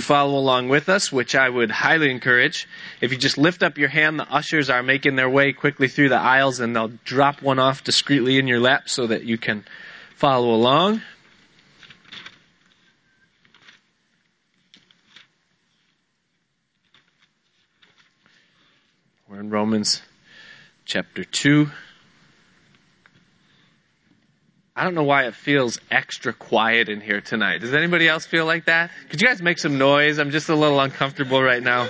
follow along with us, which I would highly encourage. If you just lift up your hand, the ushers are making their way quickly through the aisles and they'll drop one off discreetly in your lap so that you can follow along. We're in Romans chapter 2. I don't know why it feels extra quiet in here tonight. Does anybody else feel like that? Could you guys make some noise? I'm just a little uncomfortable right now.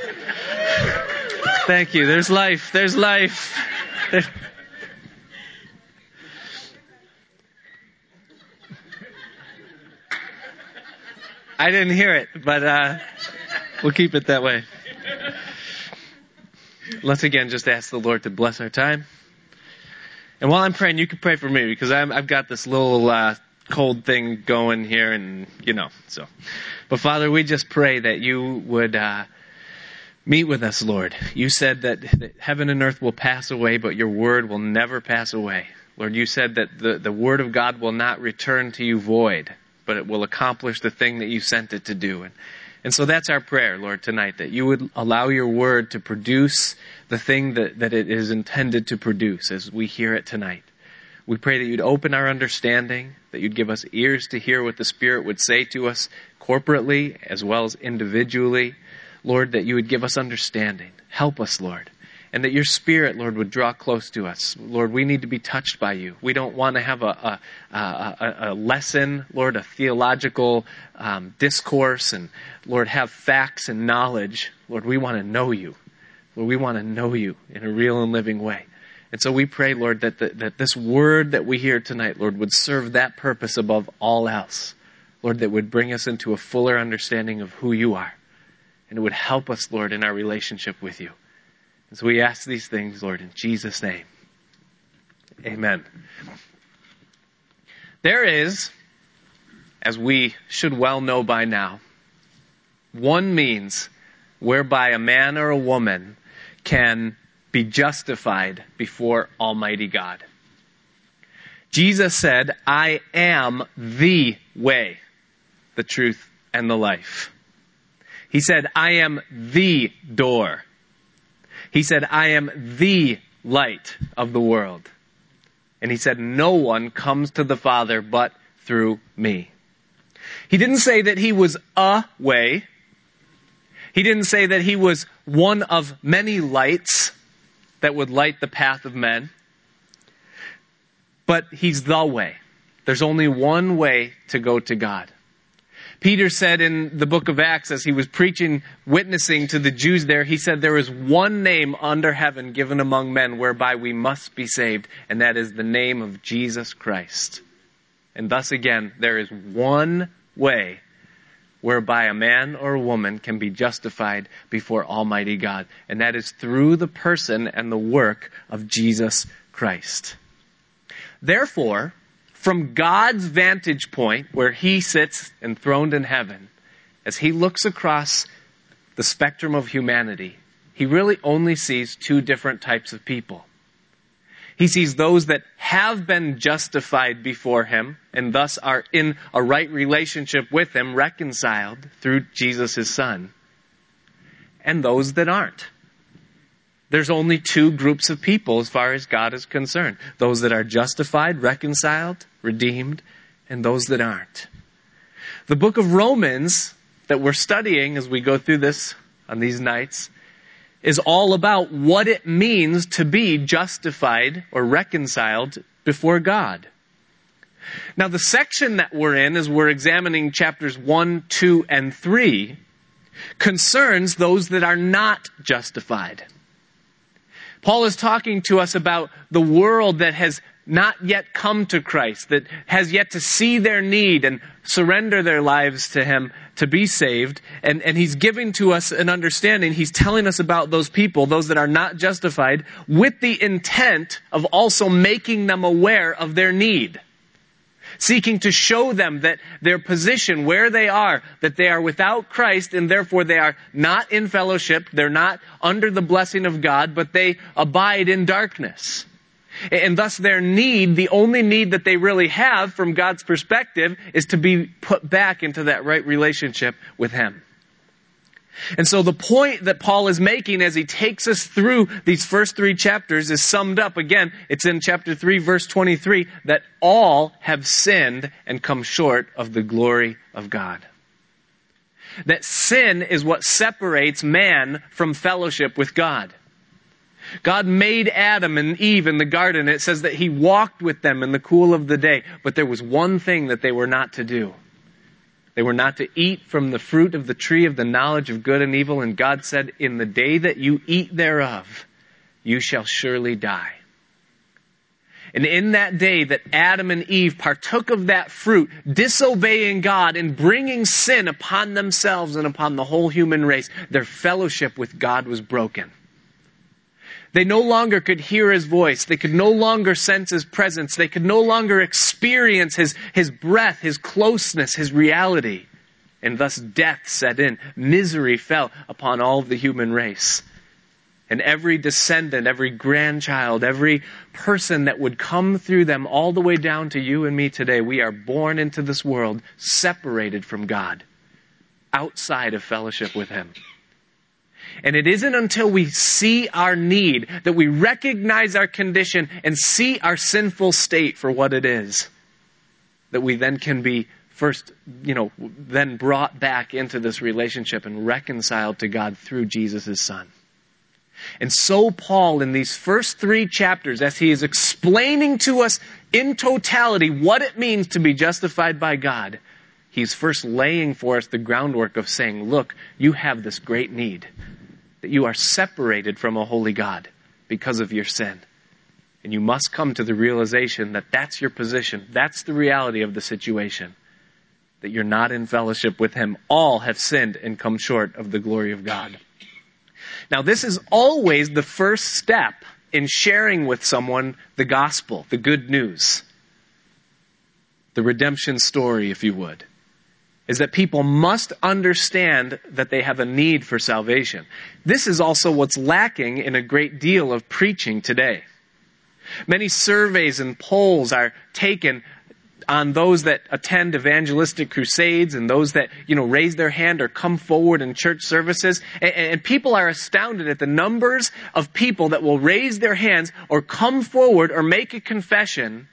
Thank you. There's life. There's life. I didn't hear it, but uh, we'll keep it that way. Let's again just ask the Lord to bless our time. And while I'm praying, you can pray for me because i have got this little uh, cold thing going here, and you know. So, but Father, we just pray that you would uh, meet with us, Lord. You said that, that heaven and earth will pass away, but your word will never pass away. Lord, you said that the, the word of God will not return to you void, but it will accomplish the thing that you sent it to do. And, and so that's our prayer, Lord, tonight, that you would allow your word to produce the thing that, that it is intended to produce as we hear it tonight. We pray that you'd open our understanding, that you'd give us ears to hear what the Spirit would say to us corporately as well as individually. Lord, that you would give us understanding. Help us, Lord. And that your Spirit, Lord, would draw close to us. Lord, we need to be touched by you. We don't want to have a, a, a, a lesson, Lord, a theological um, discourse, and Lord, have facts and knowledge. Lord, we want to know you. Lord, we want to know you in a real and living way. And so we pray, Lord, that, the, that this word that we hear tonight, Lord, would serve that purpose above all else. Lord, that would bring us into a fuller understanding of who you are. And it would help us, Lord, in our relationship with you. So we ask these things, Lord, in Jesus' name. Amen. There is, as we should well know by now, one means whereby a man or a woman can be justified before Almighty God. Jesus said, I am the way, the truth, and the life. He said, I am the door. He said, I am the light of the world. And he said, no one comes to the Father but through me. He didn't say that he was a way. He didn't say that he was one of many lights that would light the path of men. But he's the way. There's only one way to go to God. Peter said in the book of Acts, as he was preaching, witnessing to the Jews there, he said, There is one name under heaven given among men whereby we must be saved, and that is the name of Jesus Christ. And thus again, there is one way whereby a man or a woman can be justified before Almighty God. And that is through the person and the work of Jesus Christ. Therefore, from God's vantage point, where He sits enthroned in heaven, as He looks across the spectrum of humanity, He really only sees two different types of people. He sees those that have been justified before him and thus are in a right relationship with him, reconciled through Jesus his son, and those that aren't. There's only two groups of people as far as God is concerned. Those that are justified, reconciled, redeemed, and those that aren't. The book of Romans that we're studying as we go through this on these nights is all about what it means to be justified or reconciled before God. Now, the section that we're in, as we're examining chapters 1, 2, and 3, concerns those that are not justified. Paul is talking to us about the world that has not yet come to Christ, that has yet to see their need and surrender their lives to Him to be saved. And, and He's giving to us an understanding. He's telling us about those people, those that are not justified, with the intent of also making them aware of their need. Seeking to show them that their position, where they are, that they are without Christ and therefore they are not in fellowship, they're not under the blessing of God, but they abide in darkness. And thus their need, the only need that they really have from God's perspective, is to be put back into that right relationship with Him. And so the point that Paul is making as he takes us through these first three chapters is summed up again. It's in chapter 3 verse 23 that all have sinned and come short of the glory of God. That sin is what separates man from fellowship with God. God made Adam and Eve in the garden. It says that he walked with them in the cool of the day, but there was one thing that they were not to do. They were not to eat from the fruit of the tree of the knowledge of good and evil. And God said, In the day that you eat thereof, you shall surely die. And in that day that Adam and Eve partook of that fruit, disobeying God and bringing sin upon themselves and upon the whole human race, their fellowship with God was broken. They no longer could hear his voice. They could no longer sense his presence. They could no longer experience his, his breath, his closeness, his reality. And thus death set in. Misery fell upon all of the human race. And every descendant, every grandchild, every person that would come through them all the way down to you and me today, we are born into this world separated from God, outside of fellowship with Him. And it isn't until we see our need, that we recognize our condition and see our sinful state for what it is, that we then can be first, you know, then brought back into this relationship and reconciled to God through Jesus' Son. And so Paul, in these first three chapters, as he is explaining to us in totality what it means to be justified by God, he's first laying for us the groundwork of saying, look, you have this great need that you are separated from a holy God because of your sin. And you must come to the realization that that's your position. That's the reality of the situation. That you're not in fellowship with Him. All have sinned and come short of the glory of God. Now, this is always the first step in sharing with someone the gospel, the good news, the redemption story, if you would is that people must understand that they have a need for salvation. This is also what's lacking in a great deal of preaching today. Many surveys and polls are taken on those that attend evangelistic crusades and those that, you know, raise their hand or come forward in church services. And, and, people are astounded at the numbers of people that will raise their hands or come forward or make a confession,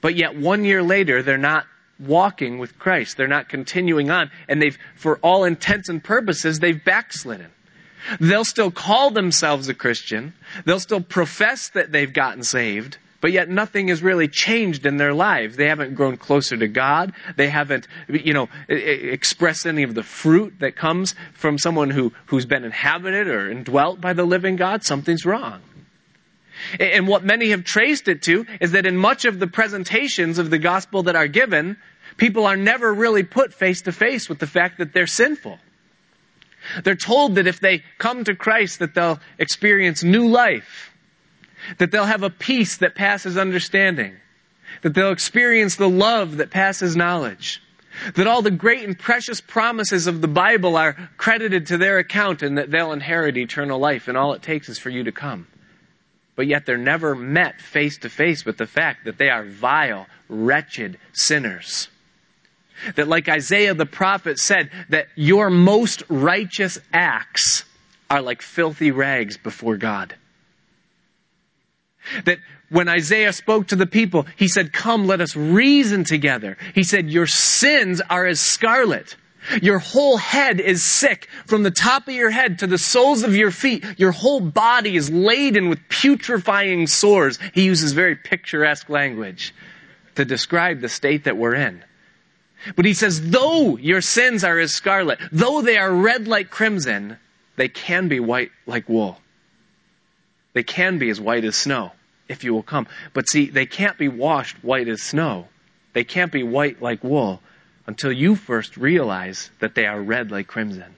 but yet one year later they're not walking with Christ. They're not continuing on. And they've, for all intents and purposes, they've backslidden. They'll still call themselves a Christian. They'll still profess that they've gotten saved. But yet nothing has really changed in their lives. They haven't grown closer to God. They haven't, you know, expressed any of the fruit that comes from someone who, who's been inhabited or indwelt by the living God. Something's wrong. And what many have traced it to is that in much of the presentations of the gospel that are given, people are never really put face to face with the fact that they're sinful. They're told that if they come to Christ that they'll experience new life, that they'll have a peace that passes understanding, that they'll experience the love that passes knowledge, that all the great and precious promises of the Bible are credited to their account and that they'll inherit eternal life and all it takes is for you to come but yet they're never met face to face with the fact that they are vile, wretched sinners. That like Isaiah the prophet said, that your most righteous acts are like filthy rags before God. That when Isaiah spoke to the people, he said, come, let us reason together. He said, your sins are as scarlet. Your whole head is sick from the top of your head to the soles of your feet. Your whole body is laden with putrefying sores. He uses very picturesque language to describe the state that we're in. But he says, though your sins are as scarlet, though they are red like crimson, they can be white like wool. They can be as white as snow, if you will come. But see, they can't be washed white as snow. They can't be white like wool until you first realize that they are red like crimson.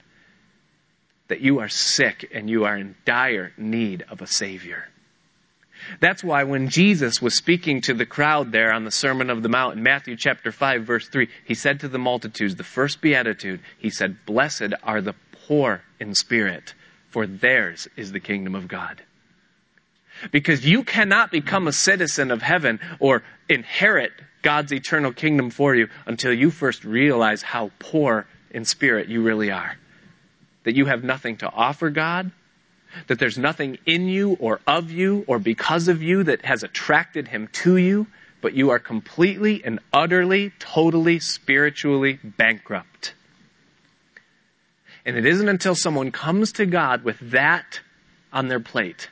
That you are sick and you are in dire need of a Savior. That's why when Jesus was speaking to the crowd there on the Sermon of the Mount in Matthew chapter 5 verse 3, he said to the multitudes, the first beatitude, he said, Blessed are the poor in spirit, for theirs is the kingdom of God. Because you cannot become a citizen of heaven or inherit God's eternal kingdom for you until you first realize how poor in spirit you really are. that you have nothing to offer God, that there's nothing in you or of you or because of you that has attracted him to you, but you are completely and utterly, totally, spiritually bankrupt. And it isn't until someone comes to God with that on their plate,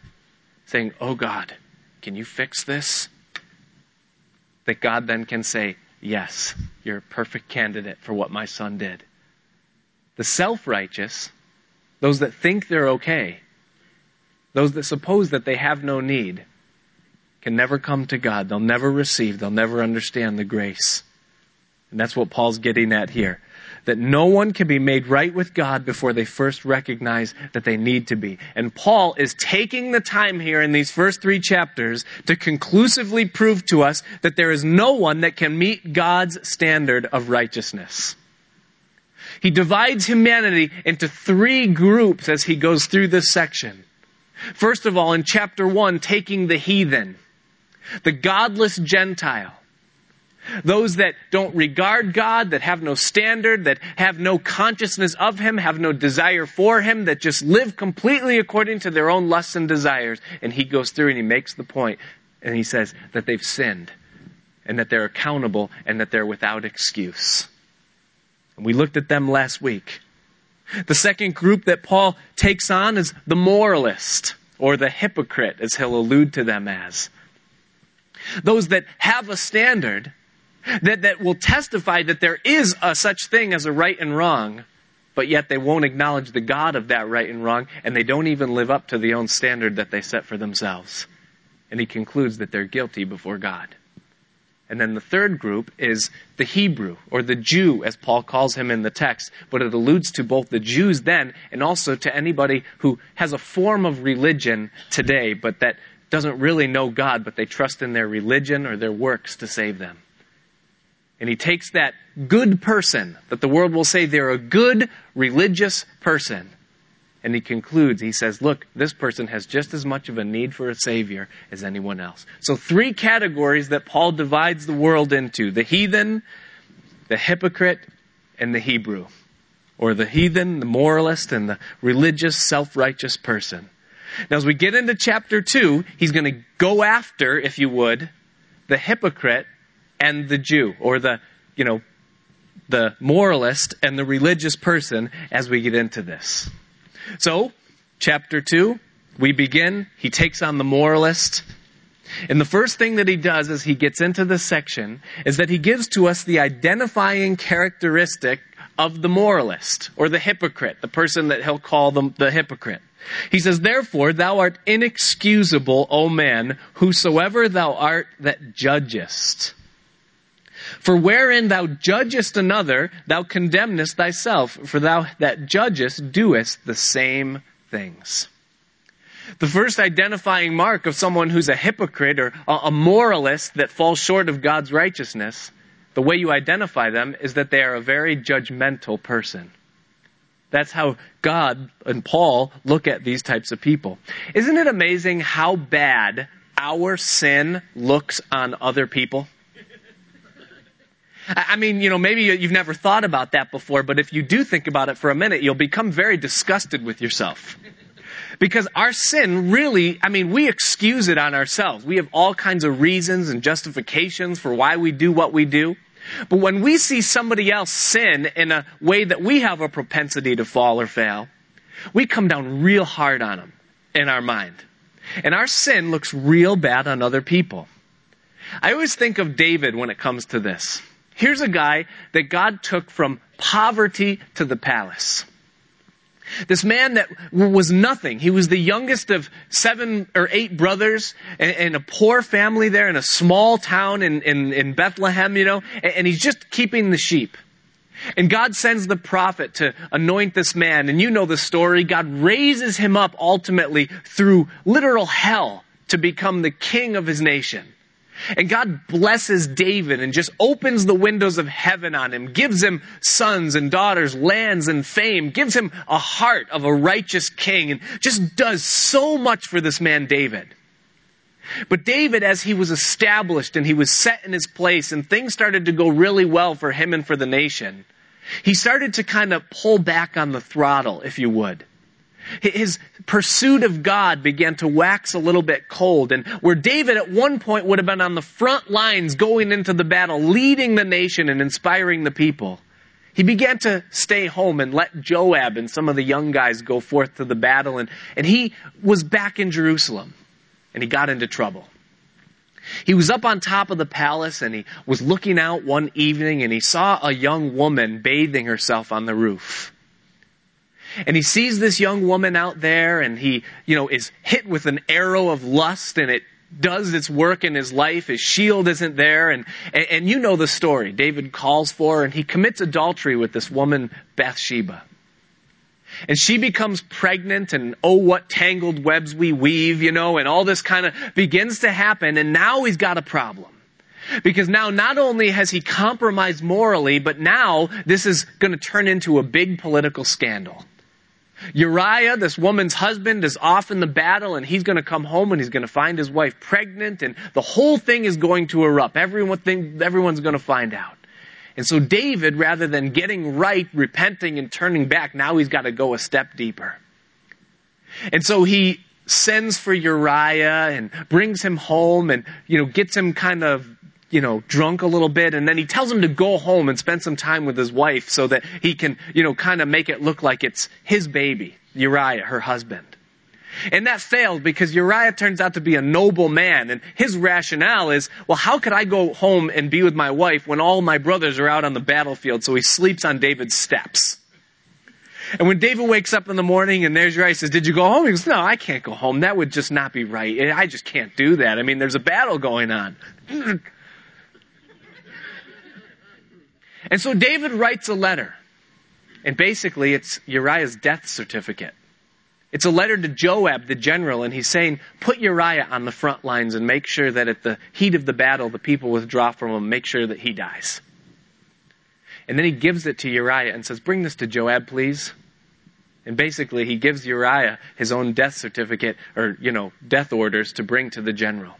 saying, Oh God, can you fix this? That God then can say, Yes, you're a perfect candidate for what my son did. The self righteous, those that think they're okay, those that suppose that they have no need, can never come to God. They'll never receive, they'll never understand the grace. And that's what Paul's getting at here. That no one can be made right with God before they first recognize that they need to be. And Paul is taking the time here in these first three chapters to conclusively prove to us that there is no one that can meet God's standard of righteousness. He divides humanity into three groups as he goes through this section. First of all, in chapter 1, taking the heathen, the godless Gentile, those that don't regard God, that have no standard, that have no consciousness of Him, have no desire for Him, that just live completely according to their own lusts and desires. And he goes through and he makes the point, and he says that they've sinned, and that they're accountable, and that they're without excuse. And we looked at them last week. The second group that Paul takes on is the moralist, or the hypocrite, as he'll allude to them as. Those that have a standard, that, that will testify that there is a such thing as a right and wrong, but yet they won't acknowledge the God of that right and wrong, and they don't even live up to the own standard that they set for themselves. And he concludes that they're guilty before God. And then the third group is the Hebrew, or the Jew, as Paul calls him in the text, but it alludes to both the Jews then and also to anybody who has a form of religion today, but that doesn't really know God, but they trust in their religion or their works to save them. And he takes that good person, that the world will say they're a good religious person, and he concludes, he says, look, this person has just as much of a need for a Savior as anyone else. So, three categories that Paul divides the world into the heathen, the hypocrite, and the Hebrew. Or the heathen, the moralist, and the religious, self righteous person. Now, as we get into chapter 2, he's going to go after, if you would, the hypocrite and the Jew, or the, you know, the moralist and the religious person as we get into this. So, chapter 2, we begin. He takes on the moralist. And the first thing that he does as he gets into this section is that he gives to us the identifying characteristic of the moralist or the hypocrite, the person that he'll call them the hypocrite. He says, Therefore, thou art inexcusable, O man, whosoever thou art that judgest. For wherein thou judgest another, thou condemnest thyself, for thou that judgest doest the same things. The first identifying mark of someone who's a hypocrite or a moralist that falls short of God's righteousness, the way you identify them is that they are a very judgmental person. That's how God and Paul look at these types of people. Isn't it amazing how bad our sin looks on other people? I mean, you know, maybe you've never thought about that before, but if you do think about it for a minute, you'll become very disgusted with yourself. Because our sin really, I mean, we excuse it on ourselves. We have all kinds of reasons and justifications for why we do what we do. But when we see somebody else sin in a way that we have a propensity to fall or fail, we come down real hard on them in our mind. And our sin looks real bad on other people. I always think of David when it comes to this. Here's a guy that God took from poverty to the palace. This man that was nothing. He was the youngest of seven or eight brothers in, a poor family there in a small town in, in, in Bethlehem, you know, and, and he's just keeping the sheep. And God sends the prophet to anoint this man. And you know the story. God raises him up ultimately through literal hell to become the king of his nation. And God blesses David and just opens the windows of heaven on him, gives him sons and daughters, lands and fame, gives him a heart of a righteous king, and just does so much for this man, David. But David, as he was established and he was set in his place and things started to go really well for him and for the nation, He started to kind of pull back on the throttle, if you would. His pursuit of God began to wax a little bit cold. And where David at one point would have been on the front lines going into the battle, leading the nation and inspiring the people, he began to stay home and let Joab and some of the young guys go forth to the battle. And, and he was back in Jerusalem and he got into trouble. He was up on top of the palace and he was looking out one evening and he saw a young woman bathing herself on the roof. And he sees this young woman out there and he, you know, is hit with an arrow of lust and it does its work in his life. His shield isn't there. And, and, and you know the story. David calls for her and he commits adultery with this woman, Bathsheba. And she becomes pregnant and oh, what tangled webs we weave, you know, and all this kind of begins to happen. And now he's got a problem. Because now not only has he compromised morally, but now this is going to turn into a big political scandal. Uriah, this woman's husband, is off in the battle and he's going to come home and he's going to find his wife pregnant and the whole thing is going to erupt. Everyone think, everyone's going to find out. And so David, rather than getting right, repenting and turning back, now he's got to go a step deeper. And so he sends for Uriah and brings him home and, you know, gets him kind of, you know, drunk a little bit. And then he tells him to go home and spend some time with his wife so that he can, you know, kind of make it look like it's his baby, Uriah, her husband. And that failed because Uriah turns out to be a noble man. And his rationale is, well, how could I go home and be with my wife when all my brothers are out on the battlefield? So he sleeps on David's steps. And when David wakes up in the morning and there's Uriah, he says, Did you go home? He goes, No, I can't go home. That would just not be right. I just can't do that. I mean, there's a battle going on. and so David writes a letter. And basically, it's Uriah's death certificate. It's a letter to Joab, the general, and he's saying, put Uriah on the front lines and make sure that at the heat of the battle, the people withdraw from him, make sure that he dies. And then he gives it to Uriah and says, bring this to Joab, please. And basically, he gives Uriah his own death certificate, or, you know, death orders to bring to the general.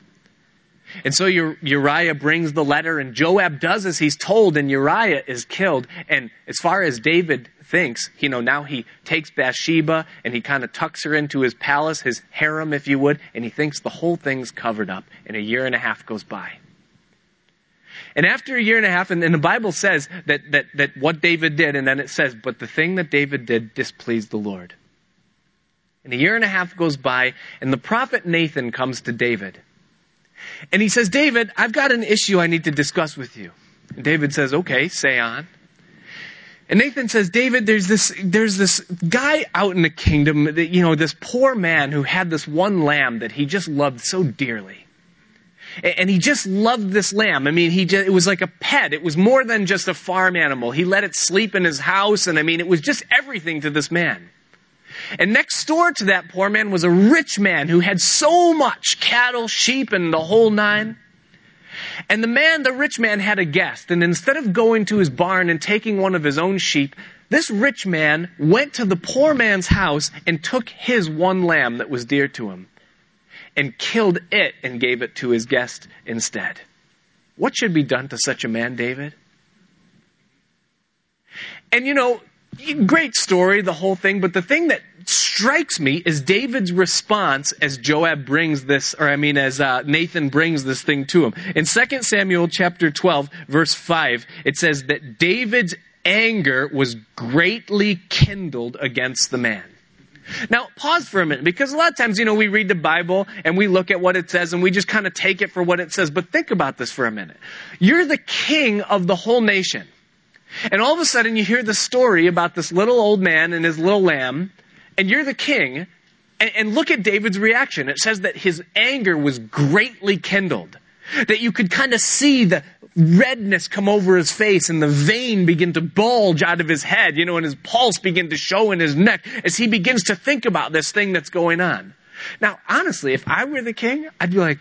And so Uriah brings the letter, and Joab does as he's told, and Uriah is killed. And as far as David thinks, you know, now he takes Bathsheba and he kind of tucks her into his palace, his harem, if you would, and he thinks the whole thing's covered up. And a year and a half goes by. And after a year and a half, and, and the Bible says that, that, that what David did, and then it says, but the thing that David did displeased the Lord. And a year and a half goes by, and the prophet Nathan comes to David. And he says, David, I've got an issue I need to discuss with you. And David says, okay, say on. And Nathan says, David, there's this, there's this guy out in the kingdom that, you know, this poor man who had this one lamb that he just loved so dearly. And he just loved this lamb. I mean, he just, it was like a pet. It was more than just a farm animal. He let it sleep in his house. And I mean, it was just everything to this man. And next door to that poor man was a rich man who had so much cattle, sheep, and the whole nine. And the man, the rich man, had a guest. And instead of going to his barn and taking one of his own sheep, this rich man went to the poor man's house and took his one lamb that was dear to him and killed it and gave it to his guest instead. What should be done to such a man, David? And you know, great story, the whole thing, but the thing that strikes me is David's response as Joab brings this, or I mean, as uh, Nathan brings this thing to him. In 2 Samuel chapter 12, verse 5, it says that David's anger was greatly kindled against the man. Now, pause for a minute, because a lot of times, you know, we read the Bible and we look at what it says and we just kind of take it for what it says. But think about this for a minute. You're the king of the whole nation. And all of a sudden you hear the story about this little old man and his little lamb, and you're the king, and, and look at David's reaction. It says that his anger was greatly kindled. That you could kind of see the redness come over his face and the vein begin to bulge out of his head, you know, and his pulse begin to show in his neck as he begins to think about this thing that's going on. Now, honestly, if I were the king, I'd be like,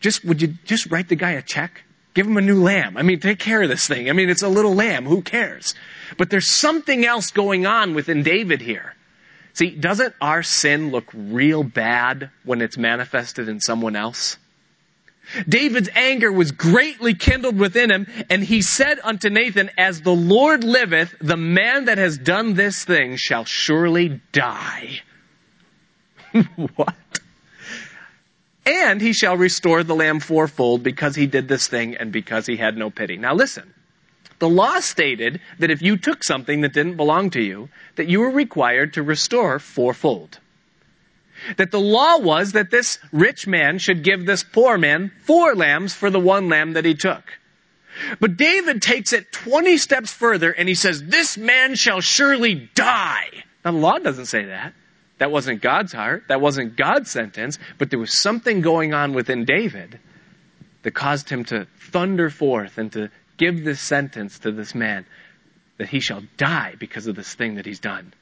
just, would you just write the guy a check? Give him a new lamb. I mean, take care of this thing. I mean, it's a little lamb. Who cares? But there's something else going on within David here. See, doesn't our sin look real bad when it's manifested in someone else? David's anger was greatly kindled within him, and he said unto Nathan, As the Lord liveth, the man that has done this thing shall surely die. what? And he shall restore the lamb fourfold because he did this thing and because he had no pity. Now listen. The law stated that if you took something that didn't belong to you, that you were required to restore fourfold. That the law was that this rich man should give this poor man four lambs for the one lamb that he took. But David takes it 20 steps further and he says, this man shall surely die. Now the law doesn't say that. That wasn't God's heart. That wasn't God's sentence. But there was something going on within David that caused him to thunder forth and to give this sentence to this man that he shall die because of this thing that he's done.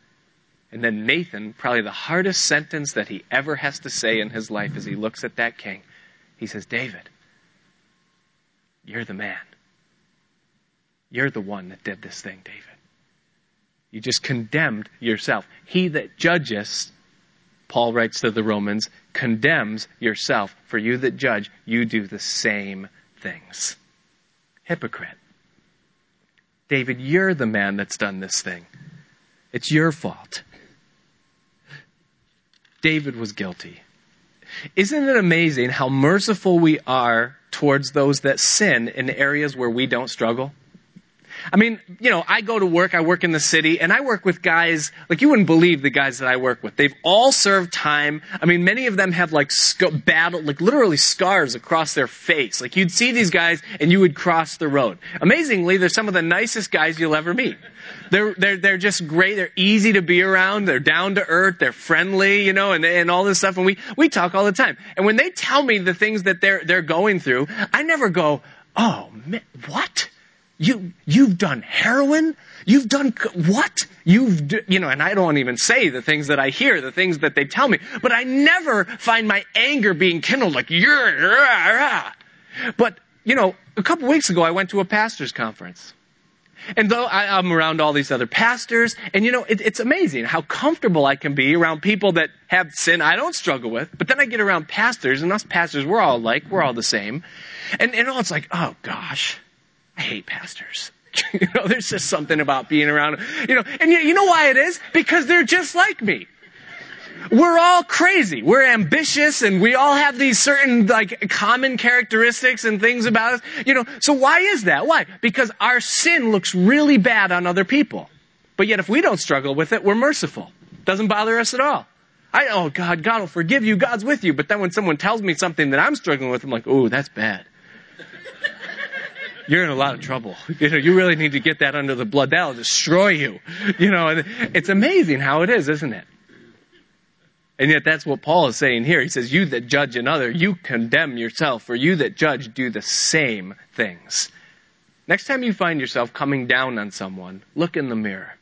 And then Nathan, probably the hardest sentence that he ever has to say in his life as he looks at that king, he says, David, you're the man. You're the one that did this thing, David. You just condemned yourself. He that judges, Paul writes to the Romans, condemns yourself. For you that judge, you do the same things. Hypocrite. David, you're the man that's done this thing. It's your fault. David was guilty. Isn't it amazing how merciful we are towards those that sin in areas where we don't struggle? I mean, you know, I go to work, I work in the city, and I work with guys, like you wouldn't believe the guys that I work with. They've all served time. I mean, many of them have like sc- battle, like literally scars across their face. Like you'd see these guys and you would cross the road. Amazingly, they're some of the nicest guys you'll ever meet. They're, they're, they're just great. They're easy to be around. They're down to earth. They're friendly, you know, and, and all this stuff. And we, we talk all the time. And when they tell me the things that they're, they're going through, I never go, oh, man, what? You, you've done heroin? You've done what? You've, you know, and I don't even say the things that I hear, the things that they tell me, but I never find my anger being kindled like, you're, but, you know, a couple weeks ago I went to a pastor's conference. And though I, am around all these other pastors, and you know, it, it's amazing how comfortable I can be around people that have sin I don't struggle with. But then I get around pastors, and us pastors, we're all alike, we're all the same. And, and all it's like, oh gosh, I hate pastors. you know, there's just something about being around, you know, and you, you know why it is? Because they're just like me. We're all crazy. We're ambitious and we all have these certain like common characteristics and things about us. You know, so why is that? Why? Because our sin looks really bad on other people. But yet if we don't struggle with it, we're merciful. Doesn't bother us at all. I, oh God, God will forgive you. God's with you. But then when someone tells me something that I'm struggling with, I'm like, oh, that's bad you're in a lot of trouble. You know, you really need to get that under the blood. That'll destroy you. You know, and it's amazing how it is, isn't it? And yet that's what Paul is saying here. He says, you that judge another, you condemn yourself, for you that judge do the same things. Next time you find yourself coming down on someone, look in the mirror.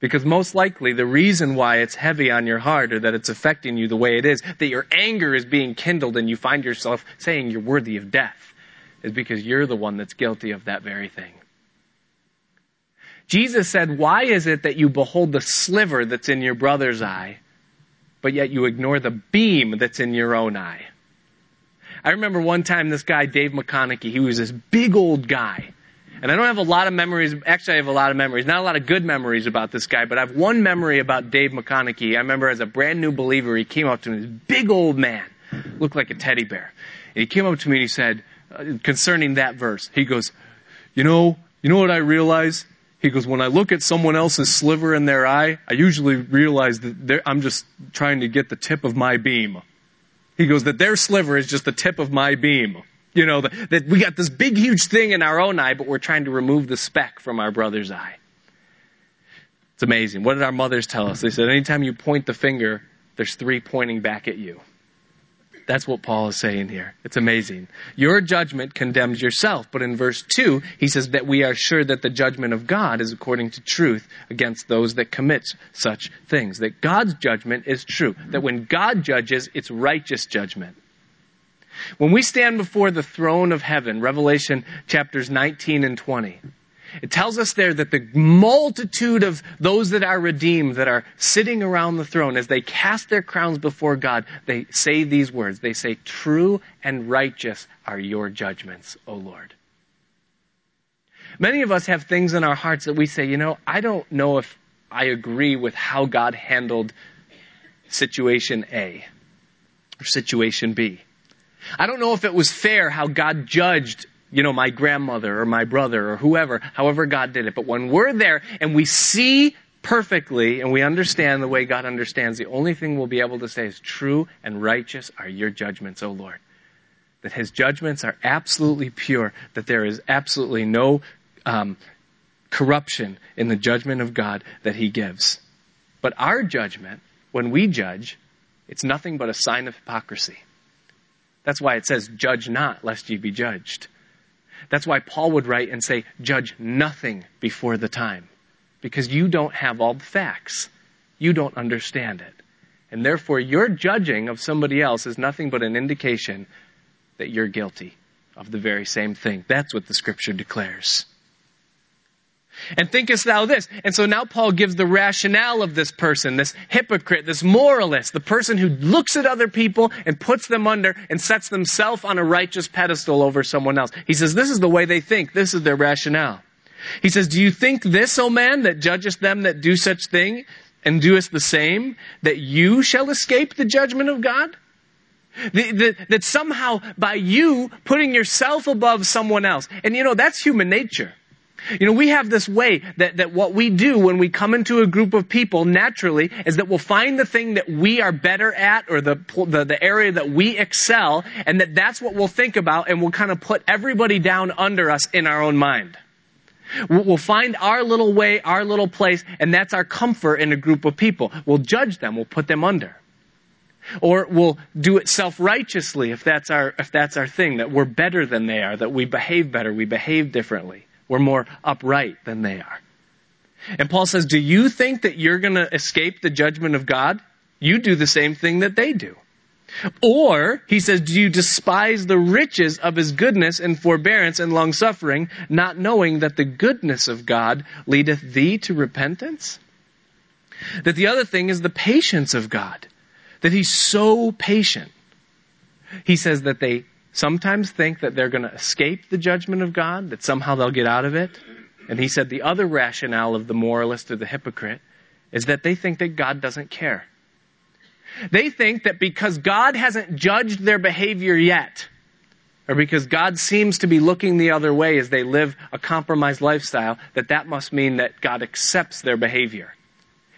Because most likely the reason why it's heavy on your heart or that it's affecting you the way it is, that your anger is being kindled and you find yourself saying you're worthy of death is because you're the one that's guilty of that very thing. Jesus said, why is it that you behold the sliver that's in your brother's eye, but yet you ignore the beam that's in your own eye? I remember one time this guy, Dave McConaughey, he was this big old guy. And I don't have a lot of memories, actually I have a lot of memories, not a lot of good memories about this guy, but I have one memory about Dave McConaughey. I remember as a brand new believer, he came up to me, this big old man, looked like a teddy bear. And he came up to me and he said, concerning that verse. He goes, you know, you know what I realize? He goes, when I look at someone else's sliver in their eye, I usually realize that I'm just trying to get the tip of my beam. He goes, that their sliver is just the tip of my beam. You know, that, that we got this big, huge thing in our own eye, but we're trying to remove the speck from our brother's eye. It's amazing. What did our mothers tell us? They said, anytime you point the finger, there's three pointing back at you. That's what Paul is saying here. It's amazing. Your judgment condemns yourself. But in verse 2, he says that we are sure that the judgment of God is according to truth against those that commit such things. That God's judgment is true. That when God judges, it's righteous judgment. When we stand before the throne of heaven, Revelation chapters 19 and 20, It tells us there that the multitude of those that are redeemed, that are sitting around the throne, as they cast their crowns before God, they say these words. They say, True and righteous are your judgments, O Lord. Many of us have things in our hearts that we say, you know, I don't know if I agree with how God handled situation A or situation B. I don't know if it was fair how God judged, you know, my grandmother or my brother or whoever, however God did it. But when we're there and we see perfectly and we understand the way God understands, the only thing we'll be able to say is true and righteous are your judgments, O Lord. That his judgments are absolutely pure, that there is absolutely no um, corruption in the judgment of God that he gives. But our judgment, when we judge, it's nothing but a sign of hypocrisy. That's why it says, judge not, lest ye be judged. That's why Paul would write and say, judge nothing before the time. Because you don't have all the facts. You don't understand it. And therefore, your judging of somebody else is nothing but an indication that you're guilty of the very same thing. That's what the scripture declares. And thinkest thou this? And so now Paul gives the rationale of this person, this hypocrite, this moralist, the person who looks at other people and puts them under and sets themselves on a righteous pedestal over someone else. He says, this is the way they think. This is their rationale. He says, do you think this, O man, that judgest them that do such thing and doest the same, that you shall escape the judgment of God? The, the, that somehow by you putting yourself above someone else, and you know, that's human nature. You know, we have this way that, that what we do when we come into a group of people naturally is that we'll find the thing that we are better at or the, the, the area that we excel and that that's what we'll think about and we'll kind of put everybody down under us in our own mind. We'll find our little way, our little place, and that's our comfort in a group of people. We'll judge them, we'll put them under. Or we'll do it self-righteously if that's our, if that's our thing, that we're better than they are, that we behave better, we behave differently. We're more upright than they are. And Paul says, Do you think that you're going to escape the judgment of God? You do the same thing that they do. Or, he says, do you despise the riches of his goodness and forbearance and long suffering, not knowing that the goodness of God leadeth thee to repentance? That the other thing is the patience of God. That he's so patient. He says that they sometimes think that they're going to escape the judgment of God, that somehow they'll get out of it. And he said the other rationale of the moralist or the hypocrite is that they think that God doesn't care. They think that because God hasn't judged their behavior yet, or because God seems to be looking the other way as they live a compromised lifestyle, that that must mean that God accepts their behavior.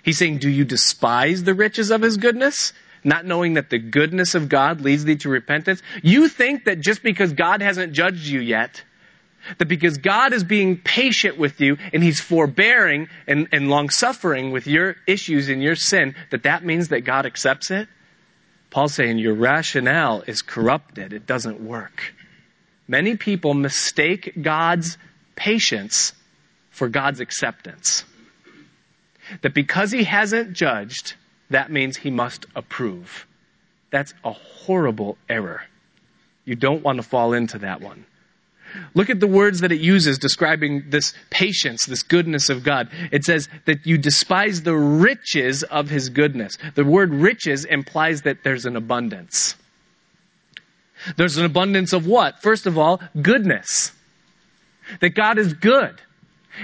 He's saying, do you despise the riches of his goodness? Not knowing that the goodness of God leads thee to repentance. You think that just because God hasn't judged you yet, that because God is being patient with you and He's forbearing and, and long suffering with your issues and your sin, that that means that God accepts it? Paul's saying your rationale is corrupted. It doesn't work. Many people mistake God's patience for God's acceptance. That because He hasn't judged, that means he must approve. That's a horrible error. You don't want to fall into that one. Look at the words that it uses describing this patience, this goodness of God. It says that you despise the riches of his goodness. The word riches implies that there's an abundance. There's an abundance of what? First of all, goodness. That God is good.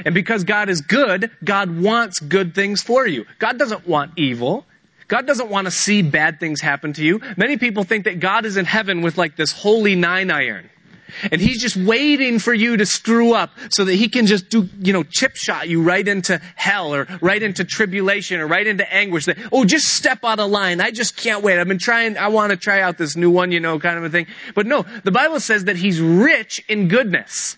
And because God is good, God wants good things for you. God doesn't want evil. God doesn't want to see bad things happen to you. Many people think that God is in heaven with like this holy nine iron. And he's just waiting for you to screw up so that he can just do, you know, chip shot you right into hell or right into tribulation or right into anguish. That, oh, just step out of line. I just can't wait. I've been trying, I want to try out this new one, you know, kind of a thing. But no, the Bible says that he's rich in goodness.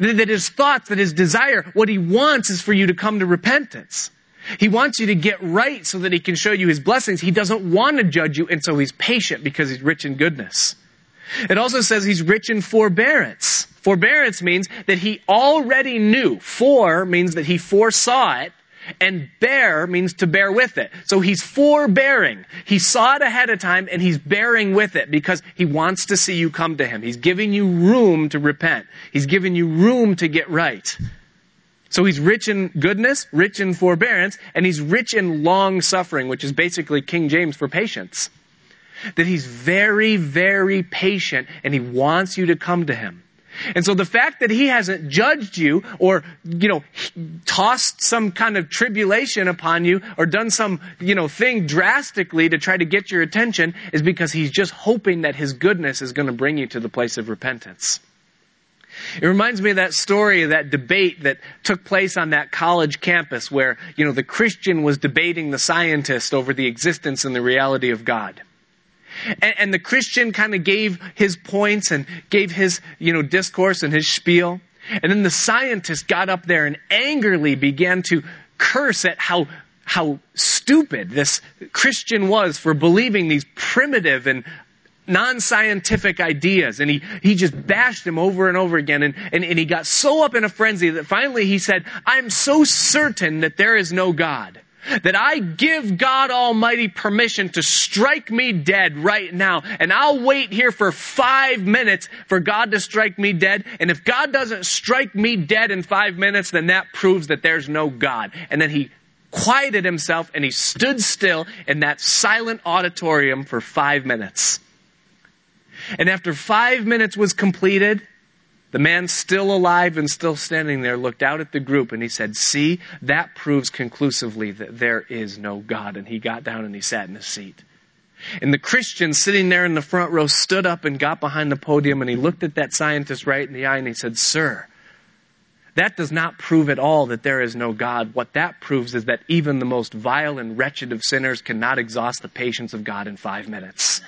That his thoughts, that his desire, what he wants is for you to come to repentance. He wants you to get right so that he can show you his blessings. He doesn't want to judge you, and so he's patient because he's rich in goodness. It also says he's rich in forbearance. Forbearance means that he already knew. For means that he foresaw it, and bear means to bear with it. So he's forbearing. He saw it ahead of time and he's bearing with it because he wants to see you come to him. He's giving you room to repent. He's giving you room to get right. So he's rich in goodness, rich in forbearance, and he's rich in long suffering, which is basically King James for patience. That he's very, very patient and he wants you to come to him. And so the fact that he hasn't judged you or, you know, tossed some kind of tribulation upon you or done some, you know, thing drastically to try to get your attention is because he's just hoping that his goodness is going to bring you to the place of repentance. It reminds me of that story, that debate that took place on that college campus where, you know, the Christian was debating the scientist over the existence and the reality of God. And, and the Christian kind of gave his points and gave his, you know, discourse and his spiel. And then the scientist got up there and angrily began to curse at how how stupid this Christian was for believing these primitive and non-scientific ideas. And he, he just bashed him over and over again. And, and, and he got so up in a frenzy that finally he said, I'm so certain that there is no God that I give God Almighty permission to strike me dead right now. And I'll wait here for five minutes for God to strike me dead. And if God doesn't strike me dead in five minutes, then that proves that there's no God. And then he quieted himself and he stood still in that silent auditorium for five minutes. And after five minutes was completed, the man still alive and still standing there looked out at the group and he said, See, that proves conclusively that there is no God. And he got down and he sat in his seat. And the Christian sitting there in the front row stood up and got behind the podium and he looked at that scientist right in the eye and he said, Sir, that does not prove at all that there is no God. What that proves is that even the most vile and wretched of sinners cannot exhaust the patience of God in five minutes.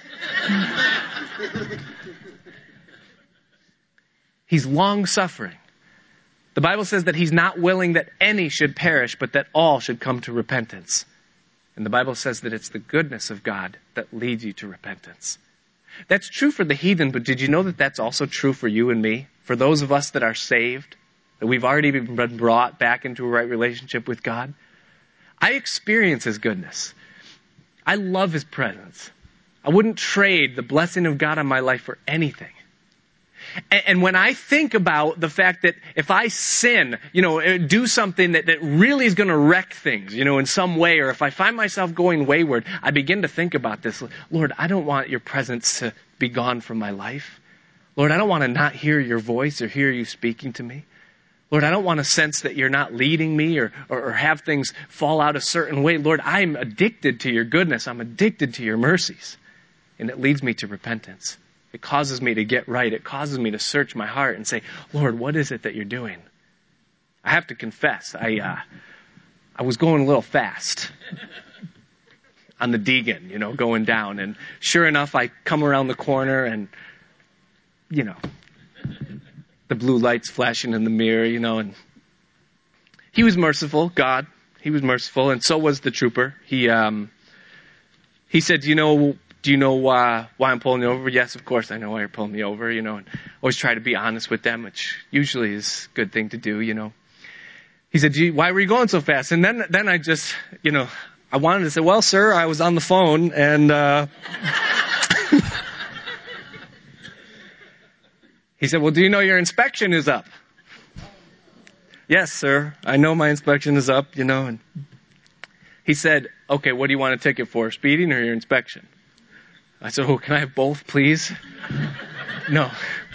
He's long suffering. The Bible says that he's not willing that any should perish, but that all should come to repentance. And the Bible says that it's the goodness of God that leads you to repentance. That's true for the heathen, but did you know that that's also true for you and me? For those of us that are saved, that we've already been brought back into a right relationship with God? I experience His goodness. I love His presence. I wouldn't trade the blessing of God on my life for anything. And, when I think about the fact that if I sin, you know, uh, do something that, that really is going to wreck things, you know, in some way, or if I find myself going wayward, I begin to think about this. Lord, I don't want your presence to be gone from my life. Lord, I don't want to not hear your voice or hear you speaking to me. Lord, I don't want to sense that you're not leading me or, or, or, have things fall out a certain way. Lord, I'm addicted to your goodness. I'm addicted to your mercies. And it leads me to repentance. It causes me to get right. It causes me to search my heart and say, Lord, what is it that you're doing? I have to confess, I, uh, I was going a little fast on the Deegan, you know, going down. And sure enough, I come around the corner and, you know, the blue lights flashing in the mirror, you know, and he was merciful, God. He was merciful, and so was the trooper. He, um, he said, "Do you know, do you know why why I'm pulling you over? Yes, of course I know why you're pulling me over, you know, and always try to be honest with them, which usually is a good thing to do, you know. He said, why were you going so fast? And then, then I just, you know, I wanted to say, well, sir, I was on the phone and, uh, he said, well, do you know your inspection is up? Yes, sir. I know my inspection is up, you know, and he said, okay, what do you want a ticket for? Speeding or your inspection? I said, Oh, can I have both, please? no.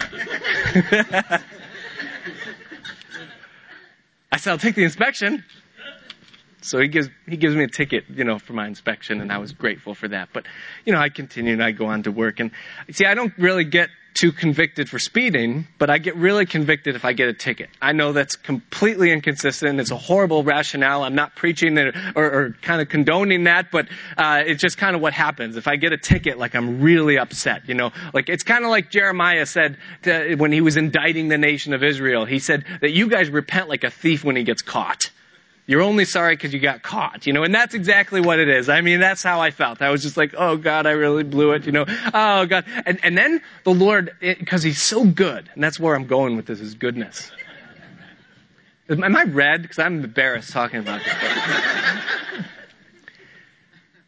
I said, I'll take the inspection. So he gives he gives me a ticket, you know, for my inspection, and I was grateful for that. But you know, I continued. I go on to work, and see, I don't really get too convicted for speeding, but I get really convicted if I get a ticket. I know that's completely inconsistent. It's a horrible rationale. I'm not preaching it or, or kind of condoning that, but uh, it's just kind of what happens. If I get a ticket, like I'm really upset. You know, like it's kind of like Jeremiah said to, when he was indicting the nation of Israel. He said that you guys repent like a thief when he gets caught. You're only sorry because you got caught, you know, and that's exactly what it is. I mean, that's how I felt. I was just like, oh God, I really blew it, you know, oh God. And, and then the Lord, because He's so good, and that's where I'm going with this, is goodness. Am I red? Because I'm embarrassed talking about this.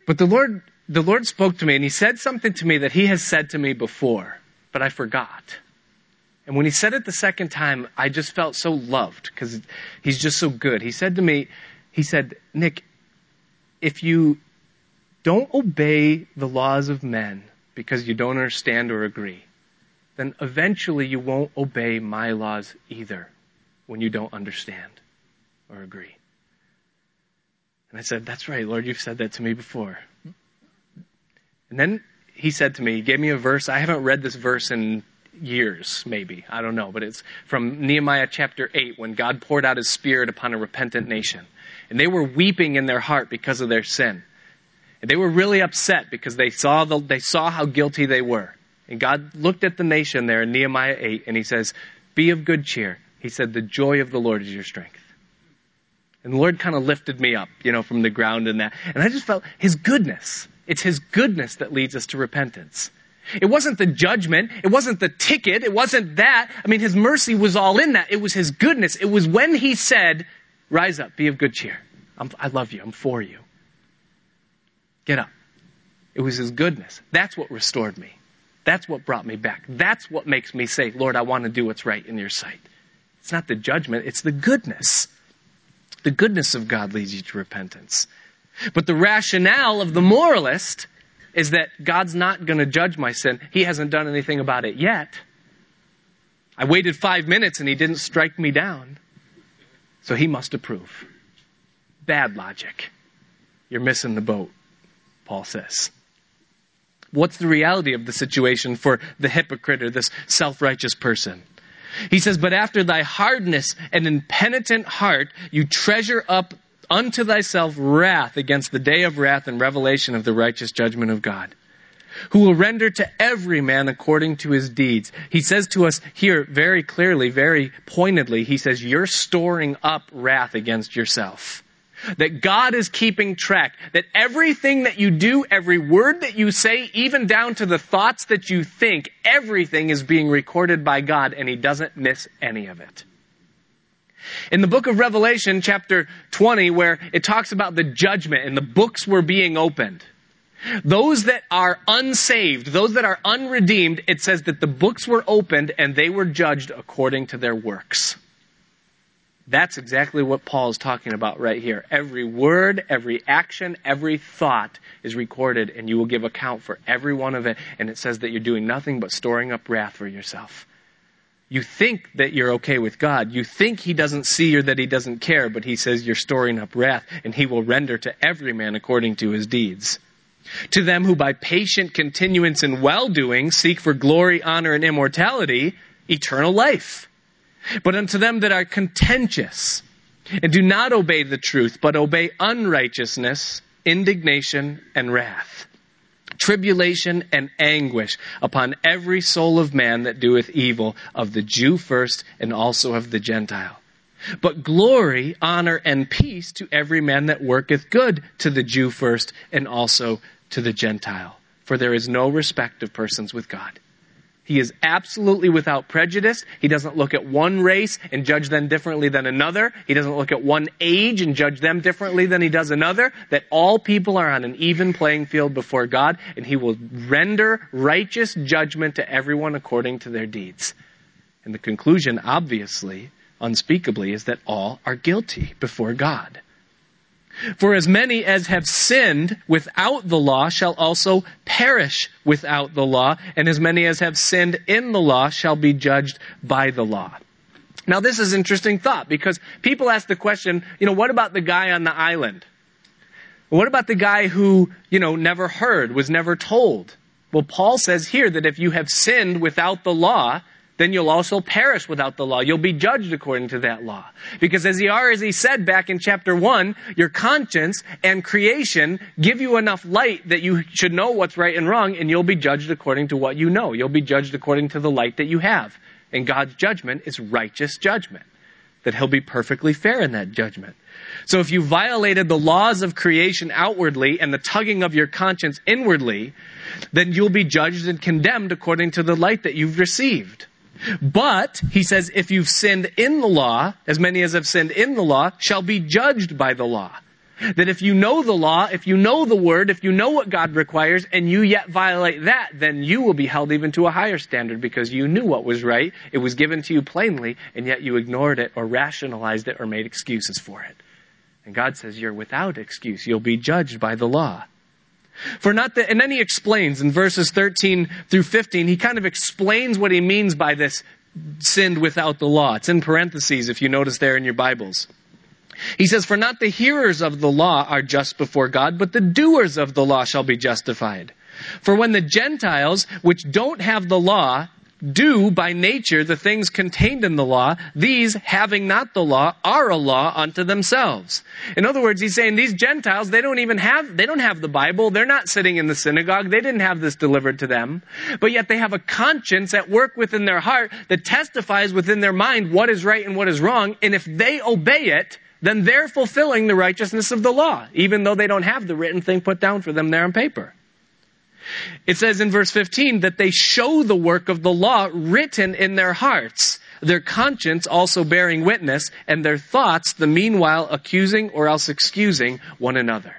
but the Lord, the Lord spoke to me and He said something to me that He has said to me before, but I forgot. And when he said it the second time, I just felt so loved because he's just so good. He said to me, he said, Nick, if you don't obey the laws of men because you don't understand or agree, then eventually you won't obey my laws either when you don't understand or agree. And I said, That's right, Lord, you've said that to me before. And then he said to me, he gave me a verse. I haven't read this verse in years, maybe. I don't know. But it's from Nehemiah chapter 8 when God poured out his spirit upon a repentant nation. And they were weeping in their heart because of their sin. And they were really upset because they saw, the, they saw how guilty they were. And God looked at the nation there in Nehemiah 8 and he says, Be of good cheer. He said, The joy of the Lord is your strength. And the Lord kind of lifted me up, you know, from the ground and that. And I just felt His goodness. It's His goodness that leads us to repentance. It wasn't the judgment. It wasn't the ticket. It wasn't that. I mean, His mercy was all in that. It was His goodness. It was when He said, Rise up, be of good cheer. I'm, I love you. I'm for you. Get up. It was His goodness. That's what restored me. That's what brought me back. That's what makes me say, Lord, I want to do what's right in your sight. It's not the judgment, it's the goodness. The goodness of God leads you to repentance. But the rationale of the moralist is that God's not going to judge my sin. He hasn't done anything about it yet. I waited five minutes and he didn't strike me down. So he must approve. Bad logic. You're missing the boat, Paul says. What's the reality of the situation for the hypocrite or this self righteous person? He says, But after thy hardness and impenitent heart, you treasure up unto thyself wrath against the day of wrath and revelation of the righteous judgment of God, who will render to every man according to his deeds. He says to us here very clearly, very pointedly, he says, You're storing up wrath against yourself. That God is keeping track. That everything that you do, every word that you say, even down to the thoughts that you think, everything is being recorded by God and He doesn't miss any of it. In the book of Revelation, chapter 20, where it talks about the judgment and the books were being opened, those that are unsaved, those that are unredeemed, it says that the books were opened and they were judged according to their works. That's exactly what Paul is talking about right here. Every word, every action, every thought is recorded, and you will give account for every one of it. And it says that you're doing nothing but storing up wrath for yourself. You think that you're okay with God. You think He doesn't see or that He doesn't care, but He says you're storing up wrath, and He will render to every man according to his deeds. To them who by patient continuance in well doing seek for glory, honor, and immortality, eternal life. But unto them that are contentious and do not obey the truth, but obey unrighteousness, indignation, and wrath, tribulation and anguish upon every soul of man that doeth evil, of the Jew first and also of the Gentile. But glory, honor, and peace to every man that worketh good, to the Jew first and also to the Gentile. For there is no respect of persons with God. He is absolutely without prejudice. He doesn't look at one race and judge them differently than another. He doesn't look at one age and judge them differently than he does another. That all people are on an even playing field before God and he will render righteous judgment to everyone according to their deeds. And the conclusion, obviously, unspeakably, is that all are guilty before God. For as many as have sinned without the law shall also perish without the law, and as many as have sinned in the law shall be judged by the law. Now this is interesting thought because people ask the question, you know, what about the guy on the island? What about the guy who, you know, never heard, was never told? Well, Paul says here that if you have sinned without the law, then you'll also perish without the law. You'll be judged according to that law. Because as he, as he said back in chapter 1, your conscience and creation give you enough light that you should know what's right and wrong, and you'll be judged according to what you know. You'll be judged according to the light that you have. And God's judgment is righteous judgment. That he'll be perfectly fair in that judgment. So if you violated the laws of creation outwardly and the tugging of your conscience inwardly, then you'll be judged and condemned according to the light that you've received. But, he says, if you've sinned in the law, as many as have sinned in the law, shall be judged by the law. That if you know the law, if you know the word, if you know what God requires, and you yet violate that, then you will be held even to a higher standard because you knew what was right. It was given to you plainly, and yet you ignored it or rationalized it or made excuses for it. And God says you're without excuse. You'll be judged by the law. For not that, and then he explains in verses 13 through 15, he kind of explains what he means by this sinned without the law. It's in parentheses if you notice there in your Bibles. He says, For not the hearers of the law are just before God, but the doers of the law shall be justified. For when the Gentiles, which don't have the law, do by nature the things contained in the law, these, having not the law, are a law unto themselves. In other words, he's saying these Gentiles, they don't even have, they don't have the Bible. They're not sitting in the synagogue. They didn't have this delivered to them. But yet they have a conscience at work within their heart that testifies within their mind what is right and what is wrong. And if they obey it, then they're fulfilling the righteousness of the law, even though they don't have the written thing put down for them there on paper. It says in verse 15 that they show the work of the law written in their hearts, their conscience also bearing witness, and their thoughts the meanwhile accusing or else excusing one another.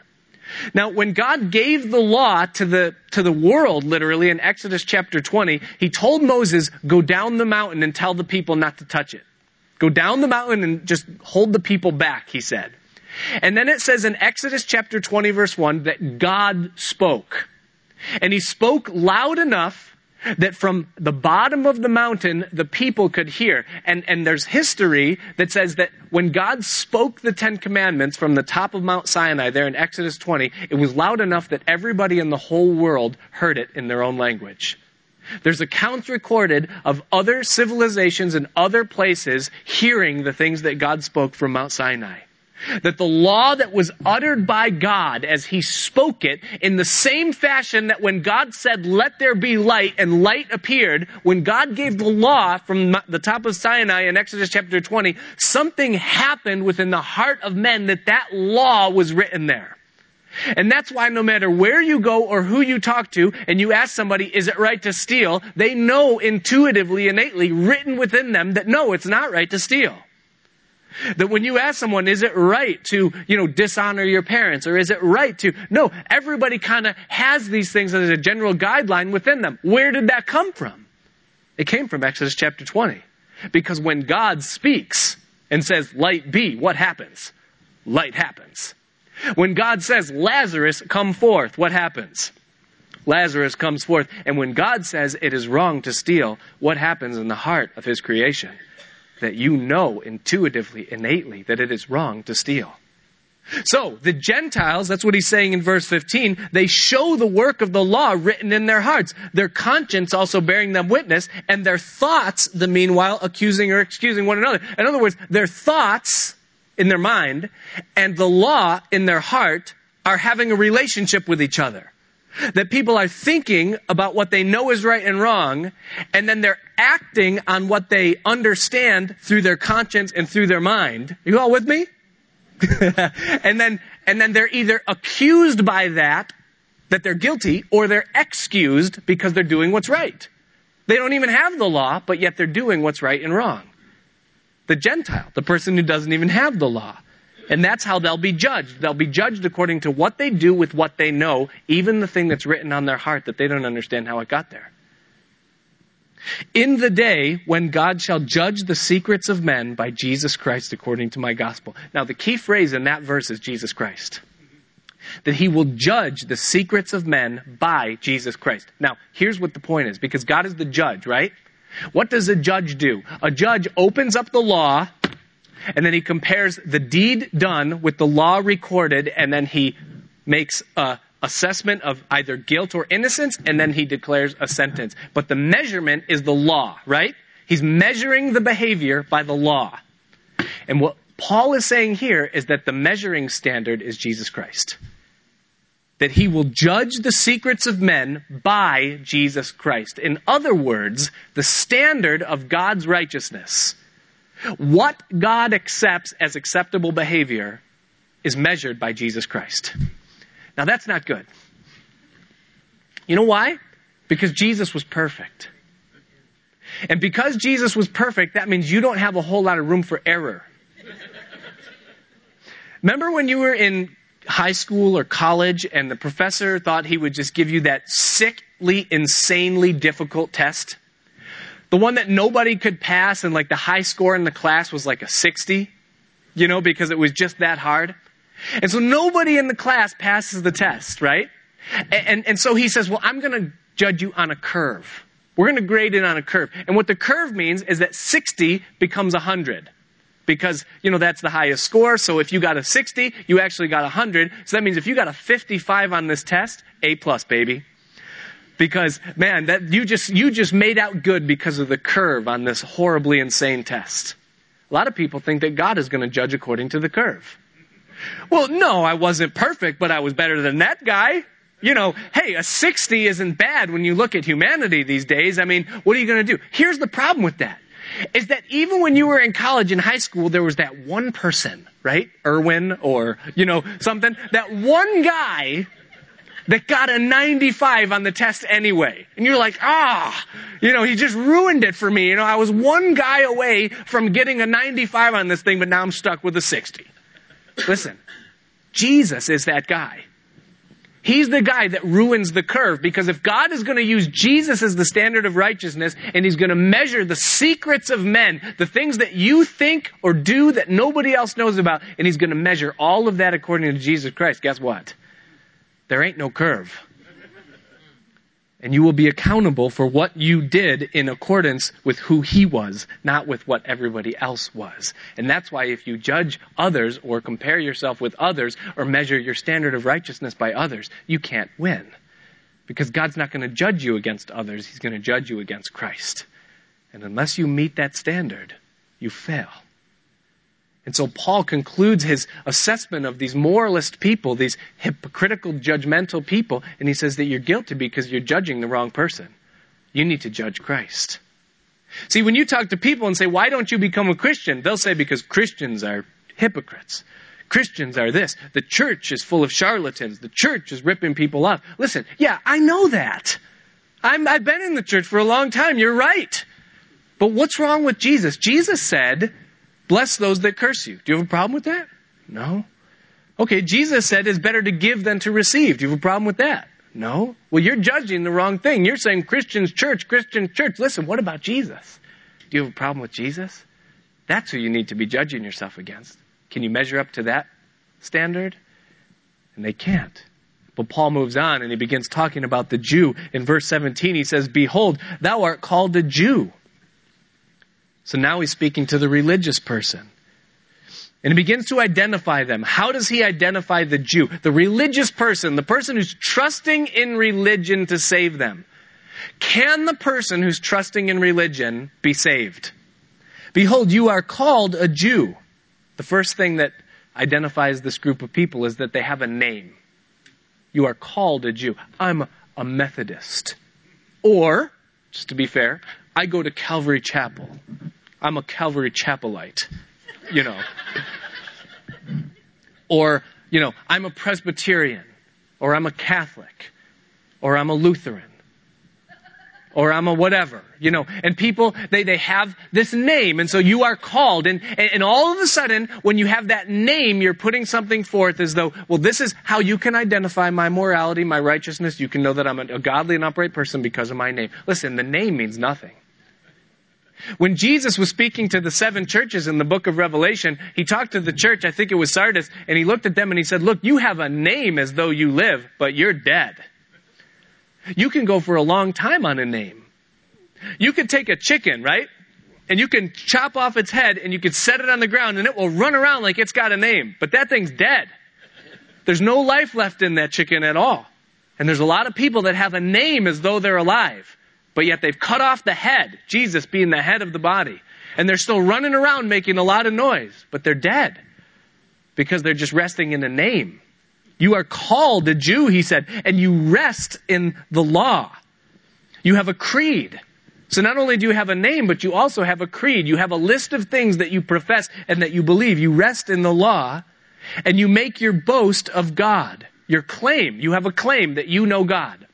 Now, when God gave the law to the, to the world, literally, in Exodus chapter 20, He told Moses, go down the mountain and tell the people not to touch it. Go down the mountain and just hold the people back, he said. And then it says in Exodus chapter 20 verse 1 that God spoke. And he spoke loud enough that from the bottom of the mountain the people could hear. And, and there's history that says that when God spoke the Ten Commandments from the top of Mount Sinai there in Exodus 20, it was loud enough that everybody in the whole world heard it in their own language. There's accounts recorded of other civilizations and other places hearing the things that God spoke from Mount Sinai. That the law that was uttered by God as He spoke it in the same fashion that when God said, let there be light and light appeared, when God gave the law from the top of Sinai in Exodus chapter 20, something happened within the heart of men that that law was written there. And that's why no matter where you go or who you talk to and you ask somebody, is it right to steal? They know intuitively, innately, written within them that no, it's not right to steal. That when you ask someone, is it right to, you know, dishonor your parents or is it right to, no, everybody kind of has these things as a general guideline within them. Where did that come from? It came from Exodus chapter 20. Because when God speaks and says, light be, what happens? Light happens. When God says, Lazarus, come forth, what happens? Lazarus comes forth. And when God says it is wrong to steal, what happens in the heart of his creation? That you know intuitively, innately, that it is wrong to steal. So, the Gentiles, that's what he's saying in verse 15, they show the work of the law written in their hearts, their conscience also bearing them witness, and their thoughts, the meanwhile, accusing or excusing one another. In other words, their thoughts in their mind and the law in their heart are having a relationship with each other. That people are thinking about what they know is right and wrong, and then they're acting on what they understand through their conscience and through their mind. Are you all with me? and then, and then they're either accused by that, that they're guilty, or they're excused because they're doing what's right. They don't even have the law, but yet they're doing what's right and wrong the Gentile, the person who doesn't even have the law. And that's how they'll be judged. They'll be judged according to what they do with what they know, even the thing that's written on their heart that they don't understand how it got there. In the day when God shall judge the secrets of men by Jesus Christ according to my gospel. Now, the key phrase in that verse is Jesus Christ. That he will judge the secrets of men by Jesus Christ. Now, here's what the point is because God is the judge, right? What does a judge do? A judge opens up the law and then he compares the deed done with the law recorded and then he makes a assessment of either guilt or innocence and then he declares a sentence. But the measurement is the law, right? He's measuring the behavior by the law. And what Paul is saying here is that the measuring standard is Jesus Christ that he will judge the secrets of men by Jesus Christ. In other words, the standard of God's righteousness, what God accepts as acceptable behavior, is measured by Jesus Christ. Now that's not good. You know why? Because Jesus was perfect. And because Jesus was perfect, that means you don't have a whole lot of room for error. Remember when you were in high school or college and the professor thought he would just give you that sickly, insanely difficult test? The one that nobody could pass and like the high score in the class was like a 60, you know, because it was just that hard. And so nobody in the class passes the test, right? And, and, and so he says, well, I'm going to judge you on a curve. We're going to grade it on a curve. And what the curve means is that 60 becomes 100 because, you know, that's the highest score. So if you got a 60, you actually got 100. So that means if you got a 55 on this test, A plus, baby. Because, man, that, you just, you just made out good because of the curve on this horribly insane test. A lot of people think that God is going to judge according to the curve. Well, no, I wasn't perfect, but I was better than that guy. You know, hey, a 60 isn't bad when you look at humanity these days. I mean, what are you going to do? Here's the problem with that. Is that even when you were in college and high school, there was that one person, right? Irwin or, you know, something. That one guy that got a 95 on the test anyway. And you're like, ah, you know, he just ruined it for me. You know, I was one guy away from getting a 95 on this thing, but now I'm stuck with a 60. Listen, Jesus is that guy. He's the guy that ruins the curve because if God is going to use Jesus as the standard of righteousness and he's going to measure the secrets of men, the things that you think or do that nobody else knows about, and he's going to measure all of that according to Jesus Christ, guess what? There ain't no curve and you will be accountable for what you did in accordance with who he was, not with what everybody else was. And that's why if you judge others or compare yourself with others or measure your standard of righteousness by others, you can't win. Because God's not going to judge you against others, he's going to judge you against Christ. And unless you meet that standard, you fail. And so Paul concludes his assessment of these moralist people, these hypocritical, judgmental people, and he says that you're guilty because you're judging the wrong person. You need to judge Christ. See, when you talk to people and say, why don't you become a Christian? They'll say, because Christians are hypocrites. Christians are this. The church is full of charlatans. The church is ripping people off. Listen, yeah, I know that. i have been in the church for a long time. You're right. But what's wrong with Jesus? Jesus said, Bless those that curse you. Do you have a problem with that? No. Okay, Jesus said it's better to give than to receive. Do you have a problem with that? No. Well, you're judging the wrong thing. You're saying Christians church, Christian church. Listen, what about Jesus? Do you have a problem with Jesus? That's who you need to be judging yourself against. Can you measure up to that standard? And they can't. But Paul moves on and he begins talking about the Jew. In verse 17, he says, Behold, thou art called a Jew so now he's speaking to the religious person. And he begins to identify them. How does he identify the Jew? The religious person, the person who's trusting in religion to save them. Can the person who's trusting in religion be saved? Behold, you are called a Jew. The first thing that identifies this group of people is that they have a name. You are called a Jew. I'm a Methodist. Or, just to be fair, I go to Calvary Chapel. I'm a Calvary Chapelite, you know. or, you know, I'm a Presbyterian, or I'm a Catholic, or I'm a Lutheran, or I'm a whatever, you know. And people, they, they have this name, and so you are called. And, and, and all of a sudden, when you have that name, you're putting something forth as though, well, this is how you can identify my morality, my righteousness. You can know that I'm a, a godly and upright person because of my name. Listen, the name means nothing. When Jesus was speaking to the seven churches in the book of Revelation, he talked to the church, I think it was Sardis, and he looked at them and he said, Look, you have a name as though you live, but you're dead. You can go for a long time on a name. You could take a chicken, right? And you can chop off its head and you can set it on the ground and it will run around like it's got a name. But that thing's dead. There's no life left in that chicken at all. And there's a lot of people that have a name as though they're alive but yet they've cut off the head, Jesus being the head of the body. And they're still running around making a lot of noise, but they're dead because they're just resting in a name. You are called a Jew, he said, and you rest in the law. You have a creed. So not only do you have a name, but you also have a creed. You have a list of things that you profess and that you believe. You rest in the law and you make your boast of God. Your claim. You have a claim that you know God.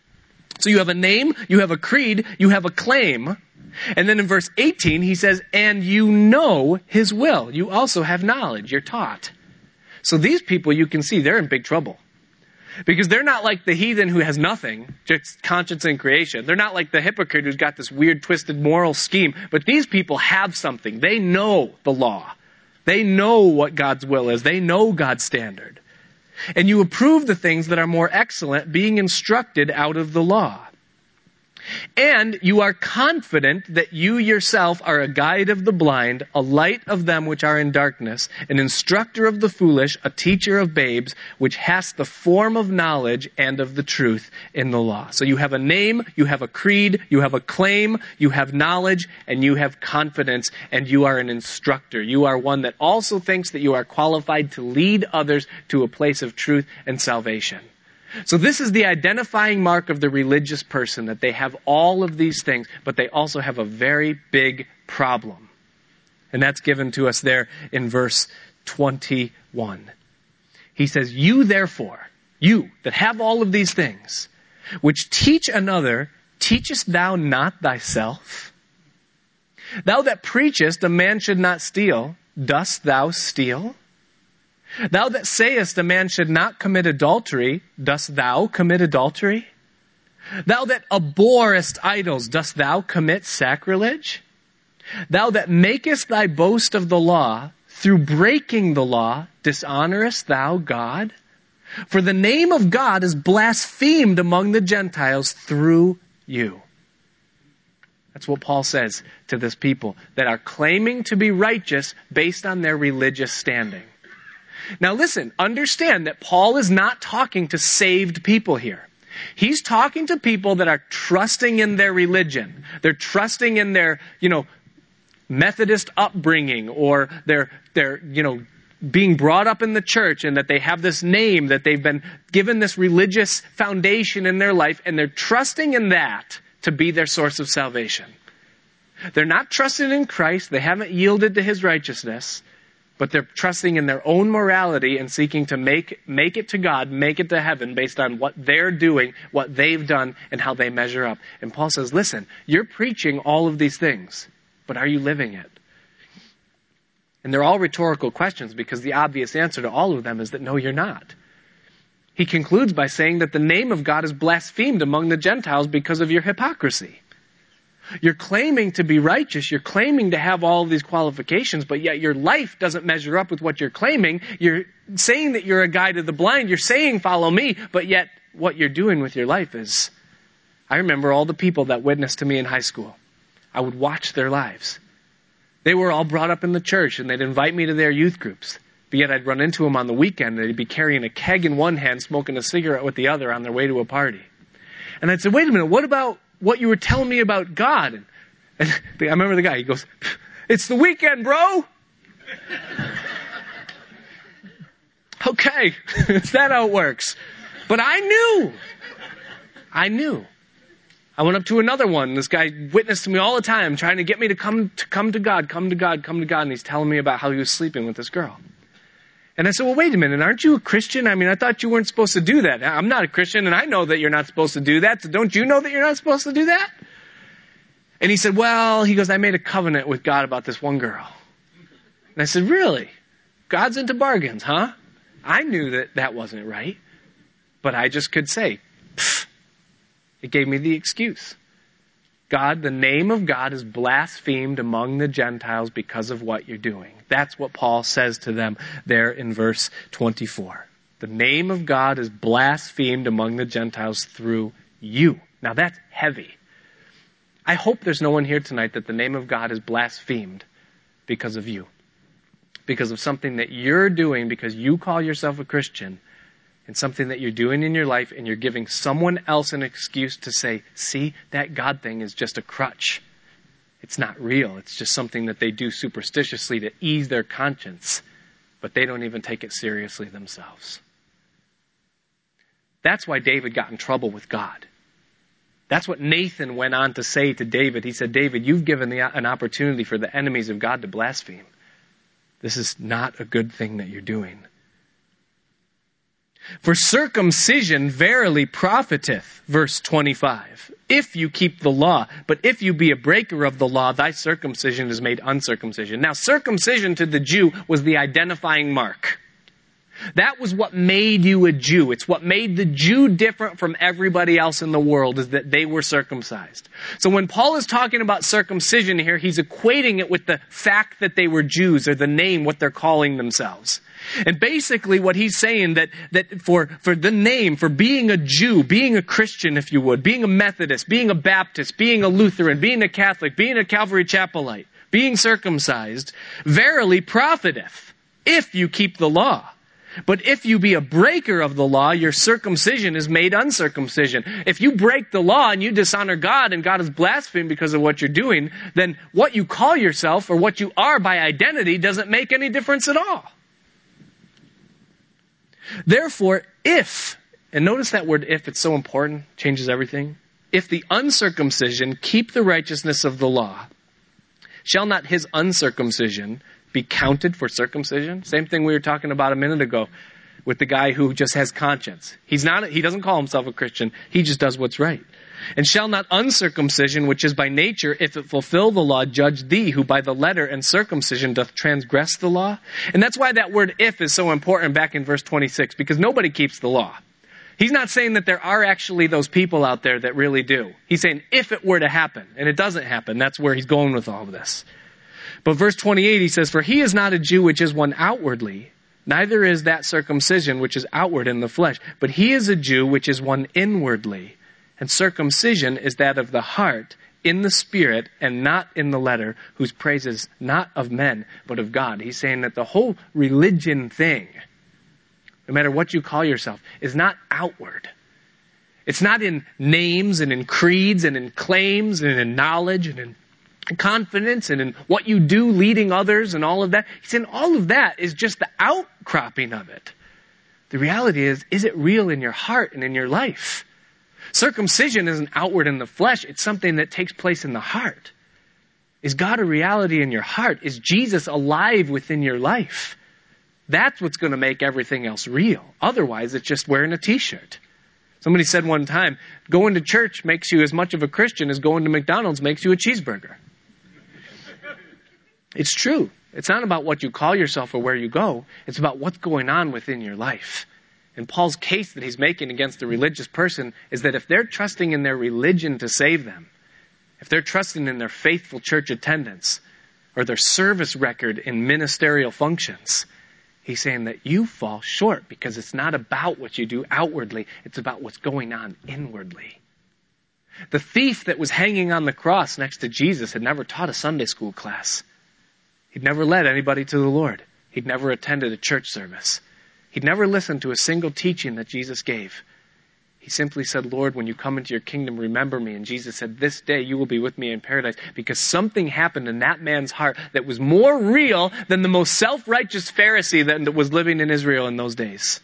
So you have a name, you have a creed, you have a claim. And then in verse 18, he says, and you know his will. You also have knowledge. You're taught. So these people, you can see, they're in big trouble. Because they're not like the heathen who has nothing, just conscience and creation. They're not like the hypocrite who's got this weird, twisted moral scheme. But these people have something. They know the law. They know what God's will is. They know God's standard. And you approve the things that are more excellent, being instructed out of the law. And you are confident that you yourself are a guide of the blind, a light of them which are in darkness, an instructor of the foolish, a teacher of babes, which has the form of knowledge and of the truth in the law. So you have a name, you have a creed, you have a claim, you have knowledge, and you have confidence, and you are an instructor. You are one that also thinks that you are qualified to lead others to a place of truth and salvation. So this is the identifying mark of the religious person, that they have all of these things, but they also have a very big problem. And that's given to us there in verse 21. He says, You therefore, you that have all of these things, which teach another, teachest thou not thyself? Thou that preachest a man should not steal, dost thou steal? Thou that sayest a man should not commit adultery, dost thou commit adultery? Thou that abhorrest idols, dost thou commit sacrilege? Thou that makest thy boast of the law, through breaking the law, dishonorest thou God? For the name of God is blasphemed among the Gentiles through you. That's what Paul says to this people that are claiming to be righteous based on their religious standing. Now listen, understand that Paul is not talking to saved people here. He's talking to people that are trusting in their religion. They're trusting in their, you know, Methodist upbringing or their, their, you know, being brought up in the church and that they have this name, that they've been given this religious foundation in their life, and they're trusting in that to be their source of salvation. They're not trusting in Christ. They haven't yielded to his righteousness but they're trusting in their own morality and seeking to make, make it to God, make it to heaven based on what they're doing, what they've done, and how they measure up. And Paul says, listen, you're preaching all of these things, but are you living it? And they're all rhetorical questions because the obvious answer to all of them is that no, you're not. He concludes by saying that the name of God is blasphemed among the Gentiles because of your hypocrisy. You're claiming to be righteous. You're claiming to have all these qualifications, but yet your life doesn't measure up with what you're claiming. You're saying that you're a guide to the blind. You're saying, follow me, but yet what you're doing with your life is. I remember all the people that witnessed to me in high school. I would watch their lives. They were all brought up in the church and they'd invite me to their youth groups. But yet I'd run into them on the weekend and they'd be carrying a keg in one hand, smoking a cigarette with the other on their way to a party. And I'd say, wait a minute, what about what you were telling me about God. And, and I remember the guy, he goes, It's the weekend, bro. okay, is that how it works? But I knew. I knew. I went up to another one. This guy witnessed me all the time, trying to get me to come to come to God, come to God, come to God, and he's telling me about how he was sleeping with this girl. And I said, well, wait a minute, aren't you a Christian? I mean, I thought you weren't supposed to do that. I'm not a Christian, and I know that you're not supposed to do that, so don't you know that you're not supposed to do that? And he said, well, he goes, I made a covenant with God about this one girl. And I said, really? God's into bargains, huh? I knew that that wasn't right, but I just could say, it gave me the excuse. God, the name of God is blasphemed among the Gentiles because of what you're doing. That's what Paul says to them there in verse 24. The name of God is blasphemed among the Gentiles through you. Now that's heavy. I hope there's no one here tonight that the name of God is blasphemed because of you. Because of something that you're doing because you call yourself a Christian and something that you're doing in your life and you're giving someone else an excuse to say, see, that God thing is just a crutch. It's not real. It's just something that they do superstitiously to ease their conscience, but they don't even take it seriously themselves. That's why David got in trouble with God. That's what Nathan went on to say to David. He said, David, you've given the, an opportunity for the enemies of God to blaspheme. This is not a good thing that you're doing. For circumcision verily profiteth, verse 25, if you keep the law. But if you be a breaker of the law, thy circumcision is made uncircumcision. Now, circumcision to the Jew was the identifying mark. That was what made you a Jew. It's what made the Jew different from everybody else in the world is that they were circumcised. So when Paul is talking about circumcision here, he's equating it with the fact that they were Jews or the name, what they're calling themselves. And basically what he's saying that, that for, for the name, for being a Jew, being a Christian, if you would, being a Methodist, being a Baptist, being a Lutheran, being a Catholic, being a Calvary Chapelite, being circumcised, verily profiteth, if you keep the law. But if you be a breaker of the law, your circumcision is made uncircumcision. If you break the law and you dishonor God and God is blasphemed because of what you're doing, then what you call yourself or what you are by identity doesn't make any difference at all. Therefore, if, and notice that word if, it's so important, changes everything. If the uncircumcision keep the righteousness of the law, shall not his uncircumcision be counted for circumcision? Same thing we were talking about a minute ago with the guy who just has conscience. He's not, he doesn't call himself a Christian. He just does what's right. And shall not uncircumcision, which is by nature, if it fulfill the law, judge thee, who by the letter and circumcision doth transgress the law? And that's why that word if is so important back in verse 26, because nobody keeps the law. He's not saying that there are actually those people out there that really do. He's saying if it were to happen, and it doesn't happen, that's where he's going with all of this. But verse 28, he says, For he is not a Jew which is one outwardly, neither is that circumcision which is outward in the flesh, but he is a Jew which is one inwardly. And circumcision is that of the heart, in the spirit, and not in the letter, whose praise is not of men, but of God. He's saying that the whole religion thing, no matter what you call yourself, is not outward. It's not in names and in creeds and in claims and in knowledge and in confidence and in what you do leading others and all of that. He's saying all of that is just the outcropping of it. The reality is, is it real in your heart and in your life? Circumcision isn't outward in the flesh, it's something that takes place in the heart. Is God a reality in your heart? Is Jesus alive within your life? That's what's going to make everything else real. Otherwise, it's just wearing a t shirt. Somebody said one time, going to church makes you as much of a Christian as going to McDonald's makes you a cheeseburger. It's true. It's not about what you call yourself or where you go. It's about what's going on within your life. And Paul's case that he's making against the religious person is that if they're trusting in their religion to save them, if they're trusting in their faithful church attendance or their service record in ministerial functions, he's saying that you fall short because it's not about what you do outwardly, it's about what's going on inwardly. The thief that was hanging on the cross next to Jesus had never taught a Sunday school class. He'd never led anybody to the Lord. He'd never attended a church service. He'd never listened to a single teaching that Jesus gave. He simply said, Lord, when you come into your kingdom, remember me. And Jesus said, This day you will be with me in paradise because something happened in that man's heart that was more real than the most self righteous Pharisee that was living in Israel in those days.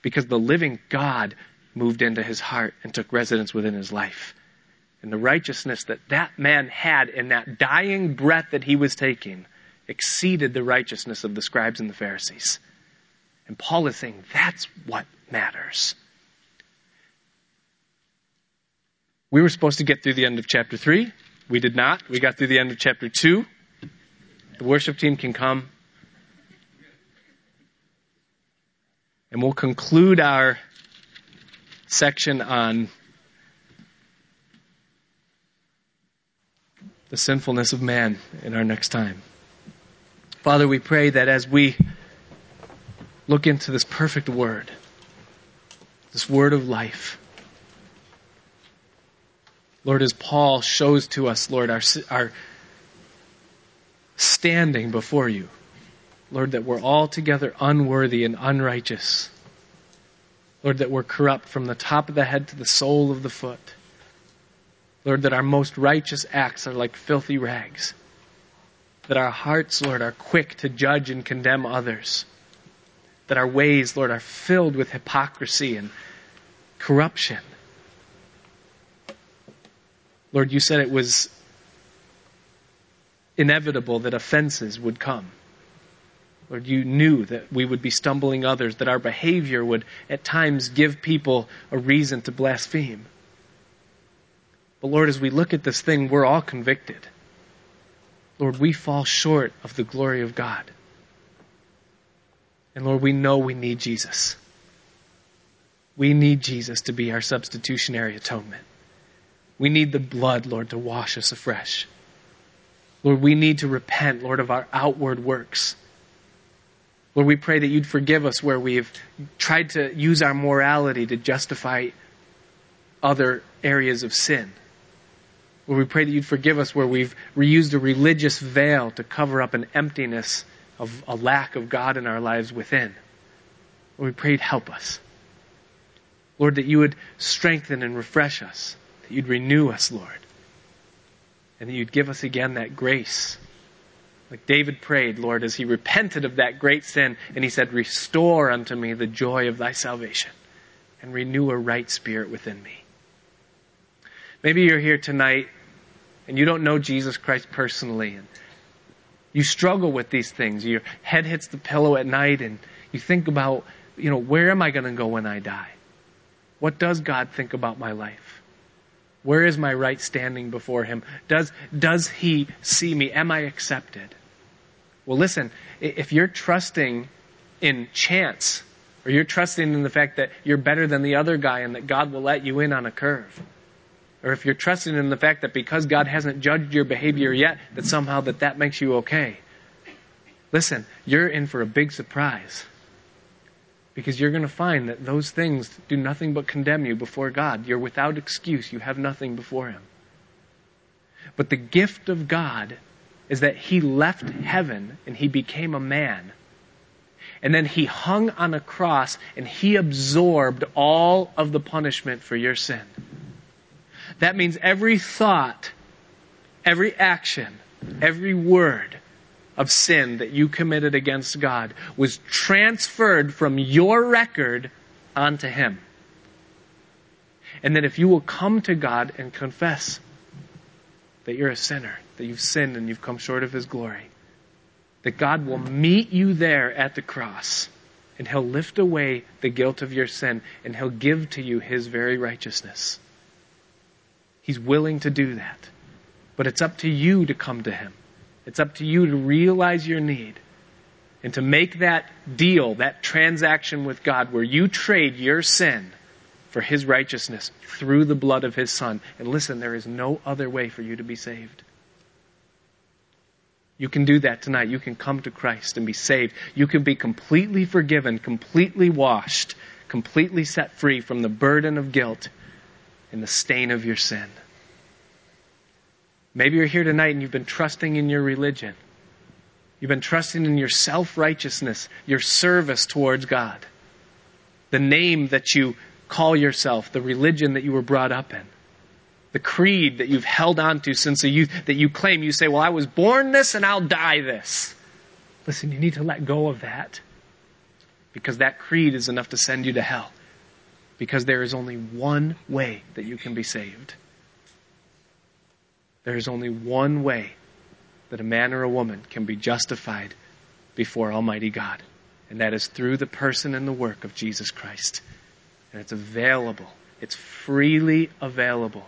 Because the living God moved into his heart and took residence within his life. And the righteousness that that man had in that dying breath that he was taking exceeded the righteousness of the scribes and the Pharisees. And Paul is saying that's what matters. We were supposed to get through the end of chapter 3. We did not. We got through the end of chapter 2. The worship team can come. And we'll conclude our section on the sinfulness of man in our next time. Father, we pray that as we look into this perfect word, this word of life. Lord, as Paul shows to us, Lord, our, our standing before you, Lord, that we're altogether unworthy and unrighteous. Lord, that we're corrupt from the top of the head to the sole of the foot. Lord, that our most righteous acts are like filthy rags. That our hearts, Lord, are quick to judge and condemn others that our ways, Lord, are filled with hypocrisy and corruption. Lord, you said it was inevitable that offenses would come. Lord, you knew that we would be stumbling others, that our behavior would at times give people a reason to blaspheme. But Lord, as we look at this thing, we're all convicted. Lord, we fall short of the glory of God. And Lord, we know we need Jesus. We need Jesus to be our substitutionary atonement. We need the blood, Lord, to wash us afresh. Lord, we need to repent, Lord, of our outward works. Lord, we pray that you'd forgive us where we've tried to use our morality to justify other areas of sin. Lord, we pray that you'd forgive us where we've reused a religious veil to cover up an emptiness of a lack of God in our lives within. Lord, we pray you'd help us. Lord, that you would strengthen and refresh us, that you'd renew us, Lord, and that you'd give us again that grace like David prayed, Lord, as he repented of that great sin, and he said, Restore unto me the joy of thy salvation, and renew a right spirit within me. Maybe you're here tonight and you don't know Jesus Christ personally, and you struggle with these things. Your head hits the pillow at night, and you think about, you know, where am I going to go when I die? What does God think about my life? Where is my right standing before Him? Does, does He see me? Am I accepted? Well, listen, if you're trusting in chance, or you're trusting in the fact that you're better than the other guy and that God will let you in on a curve, or if you're trusting in the fact that because God hasn't judged your behavior yet, that somehow that that makes you okay. Listen, you're in for a big surprise. Because you're going to find that those things do nothing but condemn you before God. You're without excuse. You have nothing before Him. But the gift of God is that he left heaven and he became a man. And then he hung on a cross and he absorbed all of the punishment for your sin. That means every thought, every action, every word of sin that you committed against God was transferred from your record onto him. And then if you will come to God and confess that you're a sinner, that you've sinned and you've come short of His glory. That God will meet you there at the cross and He'll lift away the guilt of your sin and He'll give to you His very righteousness. He's willing to do that. But it's up to you to come to Him. It's up to you to realize your need and to make that deal, that transaction with God where you trade your sin for his righteousness through the blood of his son. And listen, there is no other way for you to be saved. You can do that tonight. You can come to Christ and be saved. You can be completely forgiven, completely washed, completely set free from the burden of guilt and the stain of your sin. Maybe you're here tonight and you've been trusting in your religion. You've been trusting in your self righteousness, your service towards God, the name that you call yourself, the religion that you were brought up in, the creed that you've held on to since the youth that you claim. You say, Well, I was born this and I'll die this. Listen, you need to let go of that because that creed is enough to send you to hell. Because there is only one way that you can be saved. There is only one way that a man or a woman can be justified before Almighty God, and that is through the person and the work of Jesus Christ. And it's available. It's freely available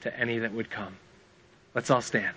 to any that would come. Let's all stand.